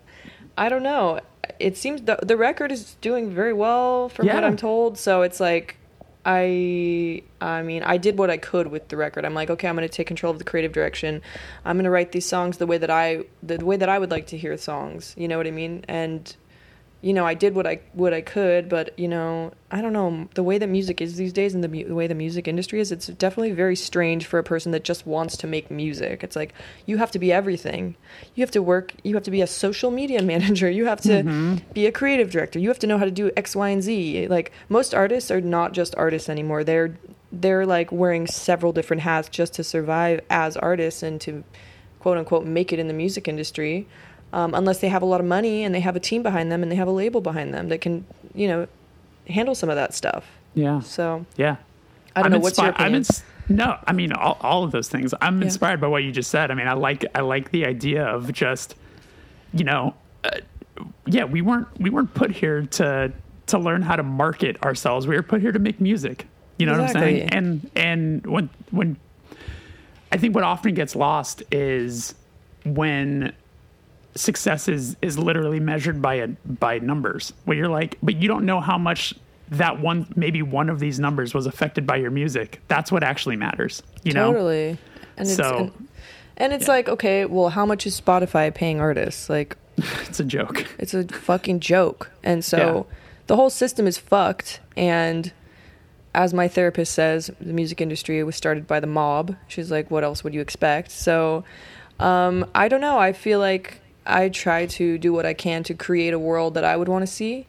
Speaker 2: i don't know it seems the, the record is doing very well from what i'm told so it's like I I mean, I did what I could with the record. I'm like, okay, I'm going to take control of the creative direction. I'm going to write these songs the way that I the way that I would like to hear songs. You know what I mean? And you know, I did what I what I could, but you know, I don't know the way that music is these days and the, mu- the way the music industry is. It's definitely very strange for a person that just wants to make music. It's like you have to be everything. You have to work. You have to be a social media <laughs> manager. You have to mm-hmm. be a creative director. You have to know how to do X, Y, and Z. Like most artists are not just artists anymore. They're they're like wearing several different hats just to survive as artists and to quote unquote make it in the music industry um, unless they have a lot of money and they have a team behind them and they have a label behind them that can you know handle some of that stuff
Speaker 1: Yeah,
Speaker 2: so
Speaker 1: yeah.
Speaker 2: i don't
Speaker 1: I'm
Speaker 2: know what's your
Speaker 1: inspi- I'm
Speaker 2: opinion
Speaker 1: ins- no, I mean all, all of those things. I'm
Speaker 2: Yeah.
Speaker 1: inspired by what you just said. I mean, I like I like the idea of just, you know, uh, yeah, we weren't we weren't put here to to learn how to market ourselves. We were put here to make music. You know what I'm saying? And and when when I think what often gets lost is when success is is literally measured by a by numbers where you're like but you don't know how much that one maybe one of these numbers was affected by your music. That's what actually matters you know?
Speaker 2: Totally. And it's
Speaker 1: So-
Speaker 2: and, and it's like okay well how much is spotify paying artists? Like <laughs>
Speaker 1: it's a joke.
Speaker 2: it's a fucking joke. And so
Speaker 1: Yeah.
Speaker 2: the whole system is fucked. And as my therapist says the music industry was started by the mob. She's like what else would you expect? So um, i don't know. I feel like i try to do what i can to create a world that i would want to see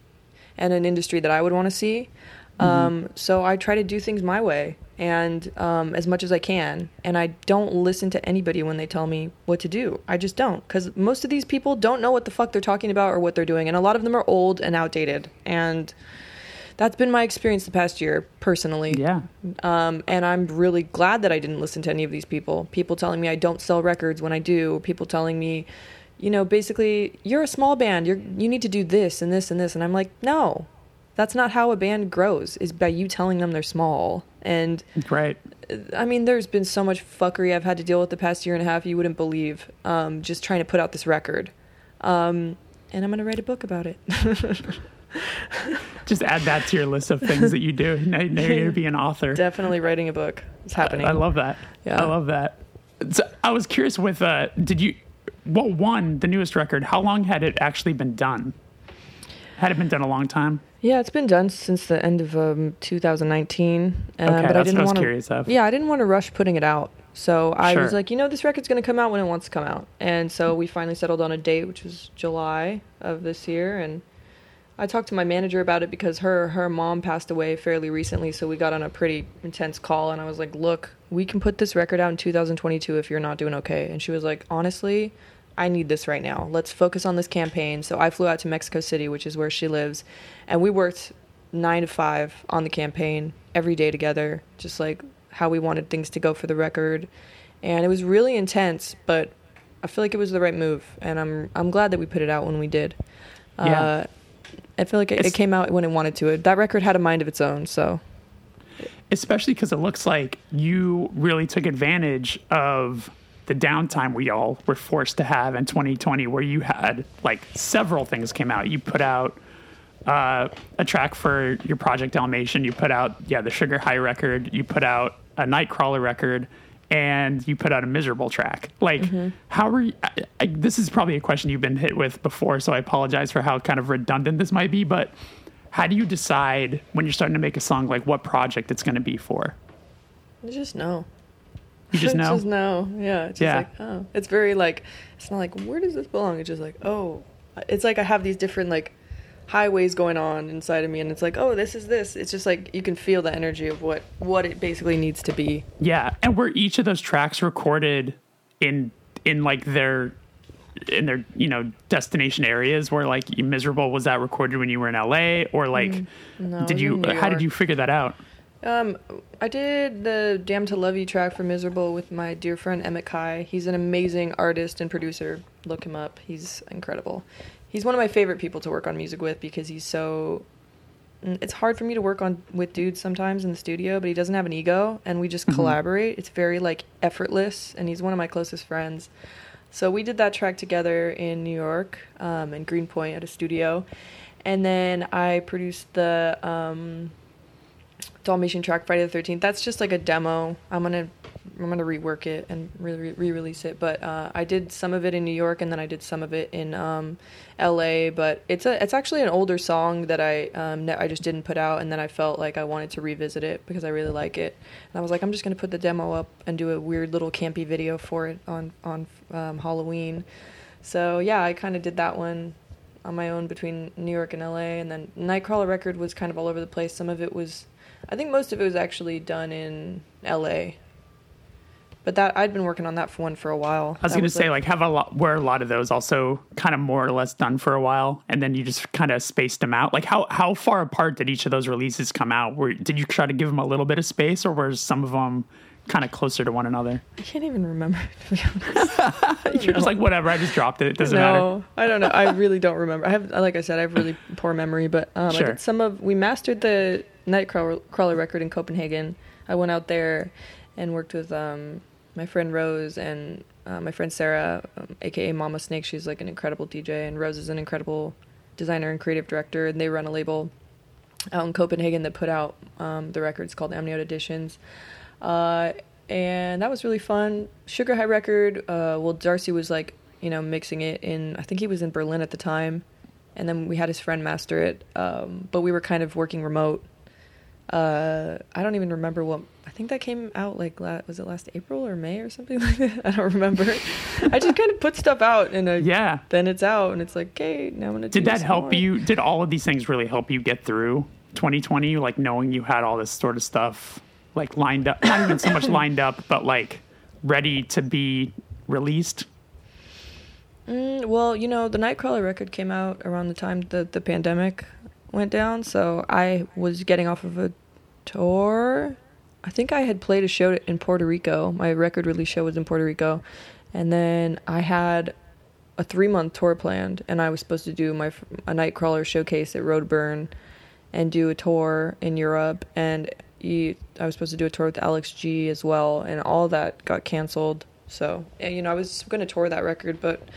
Speaker 2: and an industry that i would want to see um, so i try to do things my way and um, as much as i can. And i don't listen to anybody when they tell me what to do. I just don't because most of these people don't know what the fuck they're talking about or what they're doing. And a lot of them are old and outdated. And that's been my experience the past year personally.
Speaker 1: Yeah.
Speaker 2: Um, and I'm really glad that I didn't listen to any of these people. People telling me I don't sell records when I do. People telling me, you know, basically, you're a small band. You're you need to do this and this and this. And I'm like, no, that's not how a band grows. Is by you telling them they're small. And
Speaker 1: right
Speaker 2: I mean, there's been so much fuckery I've had to deal with the past year and a half. You wouldn't believe. Um, just trying to put out this record. Um, and I'm gonna write a book about it.
Speaker 1: just add that to your list of things that you do now, now you're gonna be an author
Speaker 2: Definitely writing a book. It's happening.
Speaker 1: I love that.
Speaker 2: Yeah.
Speaker 1: I love that. So I was curious with uh did you what one the newest record how long had it actually been done? Had it been done a long time?
Speaker 2: Yeah, it's been done since the end of um, 2019. Uh,
Speaker 1: Okay,
Speaker 2: but I didn't
Speaker 1: I was
Speaker 2: want
Speaker 1: curious of.
Speaker 2: Yeah, I didn't want to rush putting it out. So I
Speaker 1: Sure.
Speaker 2: was like, you know, this record's going to come out when it wants to come out. And so we finally settled on a date, which was July of this year. And I talked to my manager about it because her her mom passed away fairly recently. So we got on a pretty intense call. And I was like, look, we can put this record out in 2022 if you're not doing okay. And she was like, honestly, I need this right now. Let's focus on this campaign. So I flew out to Mexico City, which is where she lives, and we worked nine to five on the campaign every day together, just like how we wanted things to go for the record. And it was really intense, but I feel like it was the right move, and I'm I'm glad that we put it out when we did.
Speaker 1: Yeah.
Speaker 2: Uh, I feel like it, it came out when it wanted to. It that record had a mind of its own, so
Speaker 1: especially because it looks like you really took advantage of the downtime we all were forced to have in 2020, where you had like several things came out. You put out uh, a track for your project Dalmatian. You put out yeah the Sugar High record. You put out a Nightcrawler record. And you put out a miserable track. Like,
Speaker 2: Mm-hmm.
Speaker 1: how are you? I, I, this is probably a question you've been hit with before, so I apologize for how kind of redundant this might be. But how do you decide when you're starting to make a song, like what project it's going to be for?
Speaker 2: I just know.
Speaker 1: You just <laughs> know.
Speaker 2: just know. Yeah. It's
Speaker 1: Yeah.
Speaker 2: like, oh. It's very like, it's not like, where does this belong? It's just like, oh. It's like I have these different like highways going on inside of me and it's like, oh, this is this. It's just like you can feel the energy of what what it basically needs to be.
Speaker 1: Yeah, and were each of those tracks recorded in in like their in their you know destination areas where like miserable was that recorded when you were in LA or like
Speaker 2: Mm-hmm. No,
Speaker 1: did you how did you figure that out?
Speaker 2: Um, I did the "Damn to Love You" track for "Miserable" with my dear friend Emmett Kai. He's an amazing artist and producer. Look him up; he's incredible. He's one of my favorite people to work on music with because he's so. mm, It's hard for me to work on with dudes sometimes in the studio, but he doesn't have an ego, and we just collaborate. It's very like effortless, and he's one of my closest friends. So we did that track together in New York, um, in Greenpoint at a studio, and then I produced the. Um, Dalmatian track Friday the Thirteenth. That's just like a demo. I'm gonna I'm gonna rework it and re release it. But uh, I did some of it in New York and then I did some of it in um, L.A. But it's a it's actually an older song that I um, I just didn't put out and then I felt like I wanted to revisit it because I really like it. And I was like I'm just gonna put the demo up and do a weird little campy video for it on on um, Halloween. So yeah, I kind of did that one on my own between New York and LA, and then Nightcrawler record was kind of all over the place. Some of it was, I think most of it was actually done in LA. But that I'd been working on that for one for a while.
Speaker 1: I was going to say like have a lot were a lot of those also kind of more or less done for a while and then you just kind of spaced them out. Like how how far apart did each of those releases come out? Were did you try to give them a little bit of space or were some of them kind of closer to one another?
Speaker 2: I can't even remember. <laughs> To be honest,
Speaker 1: You're just like whatever, I just dropped it. It doesn't matter.
Speaker 2: I don't know. I really don't remember. I have, like I said, I have really poor memory. But um,
Speaker 1: Sure.
Speaker 2: some of. We mastered the Nightcrawler Crawler record in Copenhagen. I went out there and worked with um, my friend Rose and uh, my friend Sarah, um, aka Mama Snake. She's like an incredible DJ, and Rose is an incredible designer and creative director. And they run a label out in Copenhagen that put out um, the records called Amniote Editions. Uh, and that was really fun. Sugar High record. Uh, well, Darcy was like, you know, mixing it in. I think he was in Berlin at the time, and then we had his friend master it. Um, but we were kind of working remote. Uh, I don't even remember what. I think that came out like was it last April or May or something <laughs> like that. I don't remember. I just kind of put stuff out and I,
Speaker 1: Yeah.
Speaker 2: then it's out and it's like, okay, now I'm gonna.
Speaker 1: Did that help
Speaker 2: more.
Speaker 1: you? Did all of these things really help you get through 2020? Like knowing you had all this sort of stuff like lined up, not even so much <coughs> lined up, but like ready to be released.
Speaker 2: Mm, well, you know, the Nightcrawler record came out around the time the the pandemic went down, so I was getting off of a tour. I think I had played a show in Puerto Rico. My record release show was in Puerto Rico, and then I had a three month tour planned, and I was supposed to do my a Nightcrawler showcase at Roadburn, and do a tour in Europe, and I was supposed to do a tour with Alex G as well, and all that got canceled. So, and, you know, I was going to tour that record, but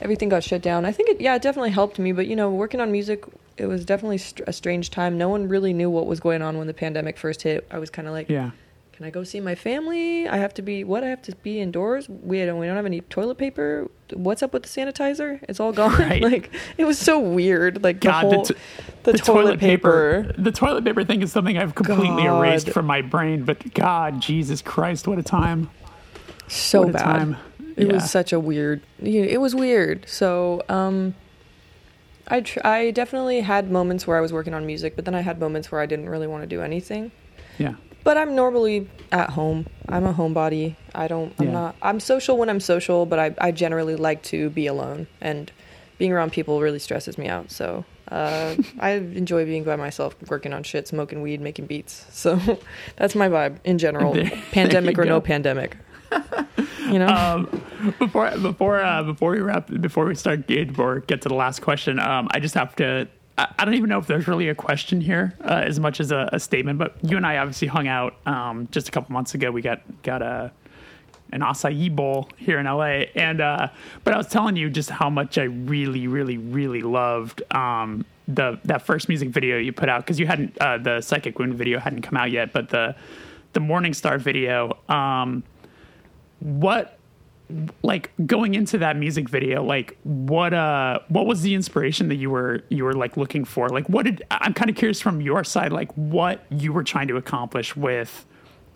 Speaker 2: everything got shut down. I think it, yeah, it definitely helped me. But you know, working on music, it was definitely str- a strange time. No one really knew what was going on when the pandemic first hit. I was kind of like,
Speaker 1: Yeah.
Speaker 2: can I go see my family? I have to be what? I have to be indoors. We don't. We don't have any toilet paper. What's up with the sanitizer? It's all gone.
Speaker 1: Right. <laughs>
Speaker 2: like it was so weird. Like the
Speaker 1: God, the
Speaker 2: whole
Speaker 1: t-
Speaker 2: the, toilet, paper.
Speaker 1: The toilet paper thing is something I've completely
Speaker 2: God.
Speaker 1: erased from my brain. But God, Jesus Christ, what a time!
Speaker 2: So
Speaker 1: a
Speaker 2: bad.
Speaker 1: time!
Speaker 2: It
Speaker 1: Yeah.
Speaker 2: was such a weird. you know, It was weird. So, um, I tr- I definitely had moments where I was working on music, but then I had moments where I didn't really want to do anything.
Speaker 1: Yeah.
Speaker 2: But I'm normally at home. I'm a homebody. I don't. I'm
Speaker 1: Yeah.
Speaker 2: not. I'm social when I'm social, but I I generally like to be alone, and being around people really stresses me out. So. Uh, <laughs> I enjoy being by myself, working on shit, smoking weed, making beats. So <laughs> that's my vibe in general,
Speaker 1: There- <laughs> there
Speaker 2: pandemic
Speaker 1: you
Speaker 2: or no pandemic. <laughs> You know,
Speaker 1: um, before before uh, before we wrap before we start get or get to the last question, um, I just have to. I, I don't even know if there's really a question here uh, as much as a, a statement, but you and I obviously hung out um, just a couple months ago. We got got a an acai bowl here in LA. And uh, but I was telling you just how much I really, really, really loved um, the that first music video you put out because you hadn't uh, the psychic wound video hadn't come out yet, but the the Morning Star video. Um, what like going into that music video like what uh what was the inspiration that you were you were like looking for? Like what did i'm kind of curious from your side like what you were trying to accomplish with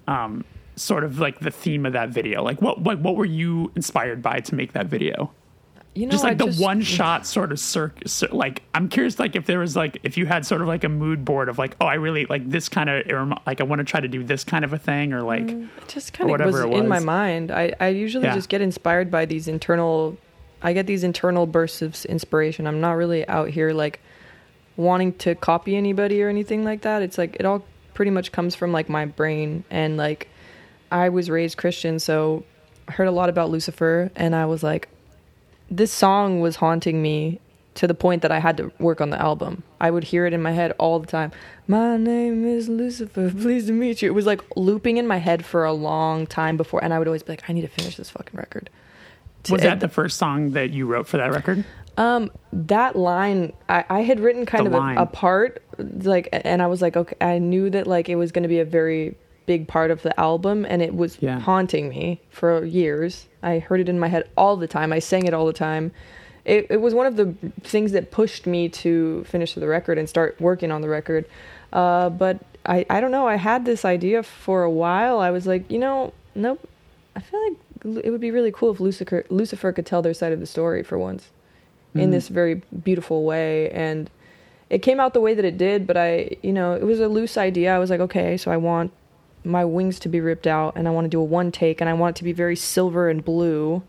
Speaker 1: um sort of like the theme of that video. Like what what, what were you inspired by to make that video
Speaker 2: You know,
Speaker 1: just like
Speaker 2: I
Speaker 1: the one mm. shot sort of circ, cir- like i'm curious like if there was like if you had sort of like a mood board of like oh i really like this kind of like i want to try to do this kind of a thing or like mm,
Speaker 2: It just kind of
Speaker 1: whatever
Speaker 2: was,
Speaker 1: it
Speaker 2: in my mind. I, I usually
Speaker 1: Yeah.
Speaker 2: just get inspired by these internal, I get these internal bursts of inspiration. I'm not really out here like wanting to copy anybody or anything like that. It's like it all pretty much comes from like my brain and like I was raised Christian, so I heard a lot about Lucifer and I was like this song was haunting me to the point that I had to work on the album. I would hear it in my head all the time. My name is Lucifer. Pleased to meet you. It was like looping in my head for a long time before, and I would always be like, I need to finish this fucking record.
Speaker 1: was that the first song that you wrote for that record
Speaker 2: um that line I, I had written kind
Speaker 1: The
Speaker 2: of a, a part like and I was like okay I knew that like it was going to be a very big part of the album and it was
Speaker 1: Yeah.
Speaker 2: haunting me for years. I heard it in my head all the time. I sang it all the time. It it was one of the things that pushed me to finish the record and start working on the record. Uh, but I I don't know. I had this idea for a while. I was like, you know, nope. I feel like it would be really cool if Lucifer Lucifer could tell their side of the story for once in
Speaker 1: Mhm.
Speaker 2: this very beautiful way and it came out the way that it did but i you know it was a loose idea i was like okay so i want my wings to be ripped out and i want to do a one take and i want it to be very silver and blue.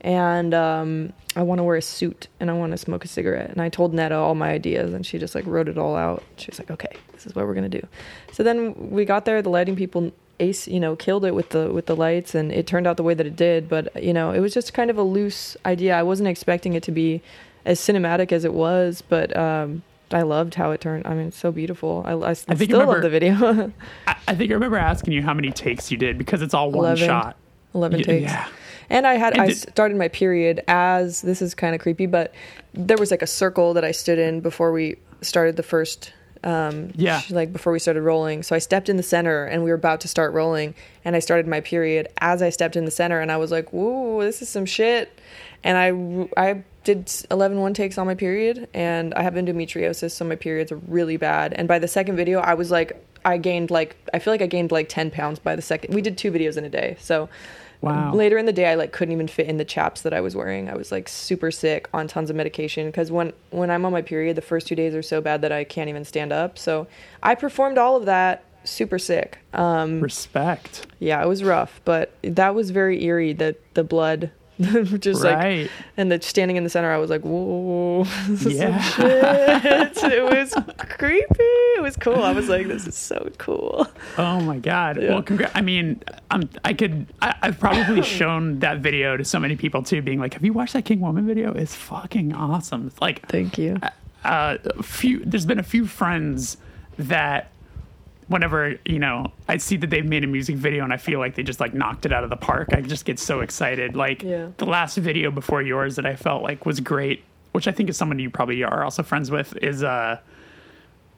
Speaker 2: And um, i want to wear a suit and i want to smoke a cigarette. And i told netta all my ideas and she just like wrote it all out. She was like okay this is what we're going to do. So then we got there the lighting people ace you know killed it with the with the lights and it turned out the way that it did. But you know it was just kind of a loose idea. I wasn't expecting it to be as cinematic as it was but um i loved how it turned i mean it's so beautiful i, I,
Speaker 1: I
Speaker 2: still
Speaker 1: remember-
Speaker 2: love the video <laughs> <laughs>
Speaker 1: I, I think I remember asking you how many takes you did because it's all one
Speaker 2: 11.
Speaker 1: shot.
Speaker 2: 11
Speaker 1: Y-
Speaker 2: takes
Speaker 1: Yeah.
Speaker 2: And I had
Speaker 1: And
Speaker 2: I
Speaker 1: did-
Speaker 2: started my period as this is kind of creepy, but there was like a circle that I stood in before we started the first um
Speaker 1: Yeah.
Speaker 2: like before we started rolling. So I stepped in the center and we were about to start rolling and I started my period as I stepped in the center and I was like, "Whoa, this is some shit." And I I did 11 one takes on my period and I have endometriosis so my periods are really bad. And by the second video I was like I gained like I feel like I gained like 10 pounds by the second. We did two videos in a day. So
Speaker 1: Wow.
Speaker 2: Later in the day, I like couldn't even fit in the chaps that I was wearing. I was like super sick on tons of medication because when when I'm on my period, the first two days are so bad that I can't even stand up. So I performed all of that super sick. Um,
Speaker 1: Respect.
Speaker 2: yeah, it was rough, but that was very eerie. That the blood, <laughs> just like and the standing in the center, I was like, whoa, <laughs> this is some
Speaker 1: Yeah. <laughs>
Speaker 2: it was creepy. It was cool. I was like, this is so cool.
Speaker 1: Oh my god.
Speaker 2: Yeah.
Speaker 1: Well, congra- I mean, I'm, I could. I, I've probably shown that video to so many people too, being like, "Have you watched that King Woman video? It's fucking awesome." It's like,
Speaker 2: Thank you.
Speaker 1: uh, a few. There's been a few friends that, whenever you know, I see that they've made a music video and I feel like they just like knocked it out of the park. I just get so excited. Like
Speaker 2: Yeah.
Speaker 1: the last video before yours that I felt like was great, which I think is someone you probably are also friends with, is uh.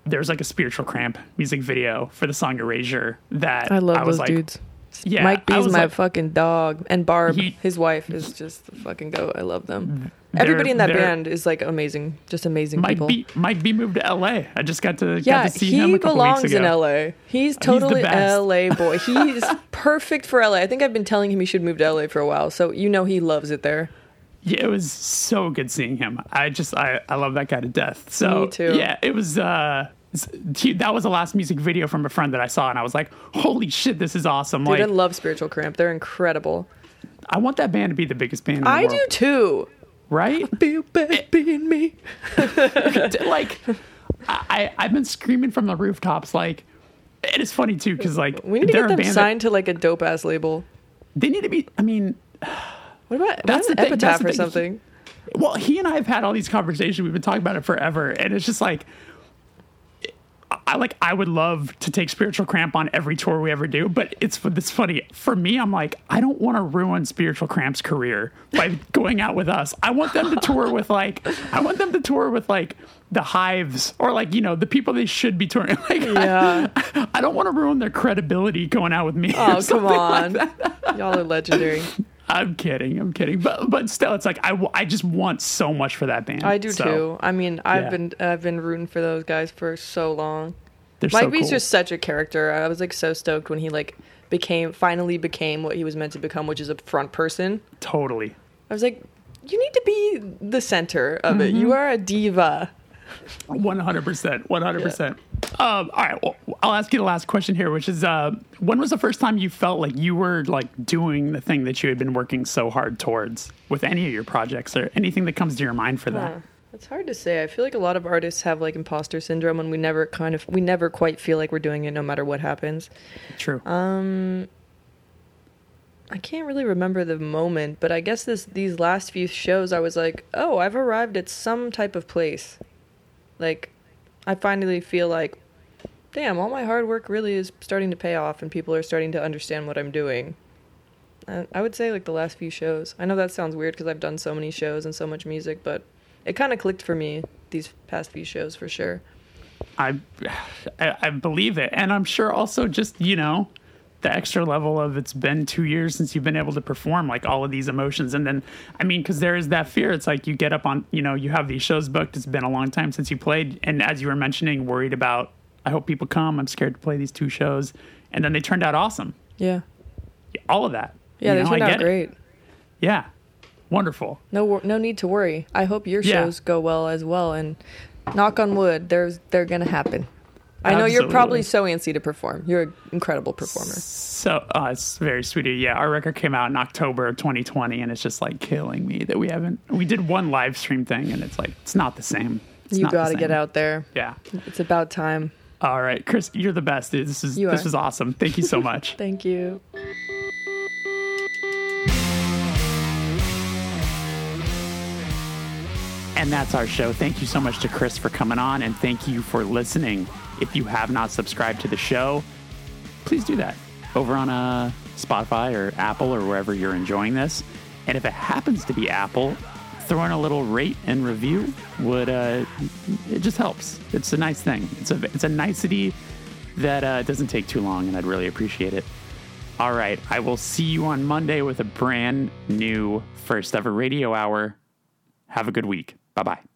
Speaker 1: There's like a spiritual cramp music video for the song Erasure that
Speaker 2: I love
Speaker 1: was
Speaker 2: those
Speaker 1: like,
Speaker 2: dudes.
Speaker 1: Yeah,
Speaker 2: Mike
Speaker 1: I
Speaker 2: B's my
Speaker 1: like-
Speaker 2: fucking dog, and Barb,
Speaker 1: He-
Speaker 2: his wife, is just the fucking goat. I love them. Everybody in that band is like amazing, just amazing
Speaker 1: Mike
Speaker 2: people.
Speaker 1: B. Mike B. moved to L.A. I just got to
Speaker 2: yeah,
Speaker 1: got to see
Speaker 2: he
Speaker 1: him a couple
Speaker 2: belongs
Speaker 1: weeks ago.
Speaker 2: in LA. He's totally
Speaker 1: best.
Speaker 2: LA boy. <laughs> He's perfect for LA. I think I've been telling him he should move to LA for a while, so you know he loves it there.
Speaker 1: Yeah, it was so good seeing him. I just I I love that guy to death. So
Speaker 2: Me too.
Speaker 1: yeah, it was. uh that was the last music video from a friend that I saw, and I was like, "Holy shit, this is awesome!"
Speaker 2: Dude,
Speaker 1: like,
Speaker 2: I love Spiritual Cramp. They're incredible.
Speaker 1: I want that band to be the biggest band. In the
Speaker 2: I
Speaker 1: world,
Speaker 2: do too.
Speaker 1: Right? <laughs>
Speaker 2: Be bad eh. being me. <laughs>
Speaker 1: like, I I've been screaming from the rooftops. Like, it is funny too because like
Speaker 2: We need to get them
Speaker 1: band that-
Speaker 2: signed to like a dope ass label.
Speaker 1: they need to be. I mean,
Speaker 2: What about
Speaker 1: That's
Speaker 2: that's
Speaker 1: the that's
Speaker 2: epitaph
Speaker 1: the
Speaker 2: or
Speaker 1: thing.
Speaker 2: something?
Speaker 1: well, he and I have had all these conversations. We've been talking about it forever, and it's just like I like I would love to take Spiritual Cramp on every tour we ever do, but it's it's funny for me. I'm like I don't want to ruin Spiritual Cramp's career by <laughs> going out with us. I want them to tour with like I want them to tour with like the Hives or like you know the people they should be touring. <laughs> Like
Speaker 2: Yeah.
Speaker 1: I, I don't want to ruin their credibility going out with me.
Speaker 2: Oh, <laughs> come
Speaker 1: something like
Speaker 2: on. Y'all are legendary.
Speaker 1: I'm kidding. I'm kidding. But but still, it's like I, I just want so much for that band.
Speaker 2: I do
Speaker 1: So,
Speaker 2: too. I mean, I've
Speaker 1: Yeah.
Speaker 2: been I've been rooting for those guys for so long.
Speaker 1: They're
Speaker 2: Mike
Speaker 1: so
Speaker 2: B's
Speaker 1: cool.
Speaker 2: just such a character. I was like so stoked when he like became finally became what he was meant to become, which is a front person.
Speaker 1: totally.
Speaker 2: I was like, you need to be the center of it.
Speaker 1: Mm-hmm.
Speaker 2: You are a diva.
Speaker 1: One hundred percent. One hundred percent. Um. All right. Well, I'll ask you the last question here, which is, uh, when was the first time you felt like you were like doing the thing that you had been working so hard towards with any of your projects, or anything that comes to your mind for that?
Speaker 2: Huh. It's hard to say. I feel like a lot of artists have like imposter syndrome, and we never kind of we never quite feel like we're doing it, no matter what happens.
Speaker 1: True.
Speaker 2: Um, I can't really remember the moment, but I guess this these last few shows, I was like, oh, I've arrived at some type of place. Like, I finally feel like, damn, all my hard work really is starting to pay off, and people are starting to understand what I'm doing. I, would say like the last few shows. I know that sounds weird because I've done so many shows and so much music, but it kind of clicked for me these past few shows for sure.
Speaker 1: I, <sighs> I I believe it, and I'm sure also just you know the extra level of it's been two years since you've been able to perform like all of these emotions, and then I mean because there is that fear. It's like you get up on you know you have these shows booked. It's been a long time since you played, and as you were mentioning, worried about I hope people come. I'm scared to play these two shows, and then they turned out awesome.
Speaker 2: Yeah,
Speaker 1: All of that.
Speaker 2: yeah,
Speaker 1: You
Speaker 2: they
Speaker 1: know,
Speaker 2: turned out
Speaker 1: get it.
Speaker 2: great.
Speaker 1: Yeah, wonderful.
Speaker 2: No, no need to worry. I hope your
Speaker 1: Yeah.
Speaker 2: shows go well as well, and knock on wood, there's they're gonna happen. I know you're probably so antsy to perform. You're an incredible performer.
Speaker 1: So uh, it's very sweet. of you. Yeah, our record came out in October of 2020, and it's just like killing me that we haven't. We did one live stream thing, and it's like it's not the same. It's
Speaker 2: you got to get out there.
Speaker 1: Yeah.
Speaker 2: It's about time.
Speaker 1: All right, Kris, you're the best. Dude. This is
Speaker 2: You
Speaker 1: this
Speaker 2: are.
Speaker 1: was awesome. Thank you so <laughs> much.
Speaker 2: Thank you.
Speaker 1: And that's our show. Thank you so much to Kris for coming on, and thank you for listening. If you have not subscribed to the show, please do that over on uh, Spotify or Apple or wherever you're enjoying this. And if it happens to be Apple, throw in a little rate and review would uh, it just helps. It's a nice thing. It's a it's a nicety that uh, doesn't take too long, and I'd really appreciate it. All right, I will see you on Monday with a brand new first ever radio hour. Have a good week. Bye bye.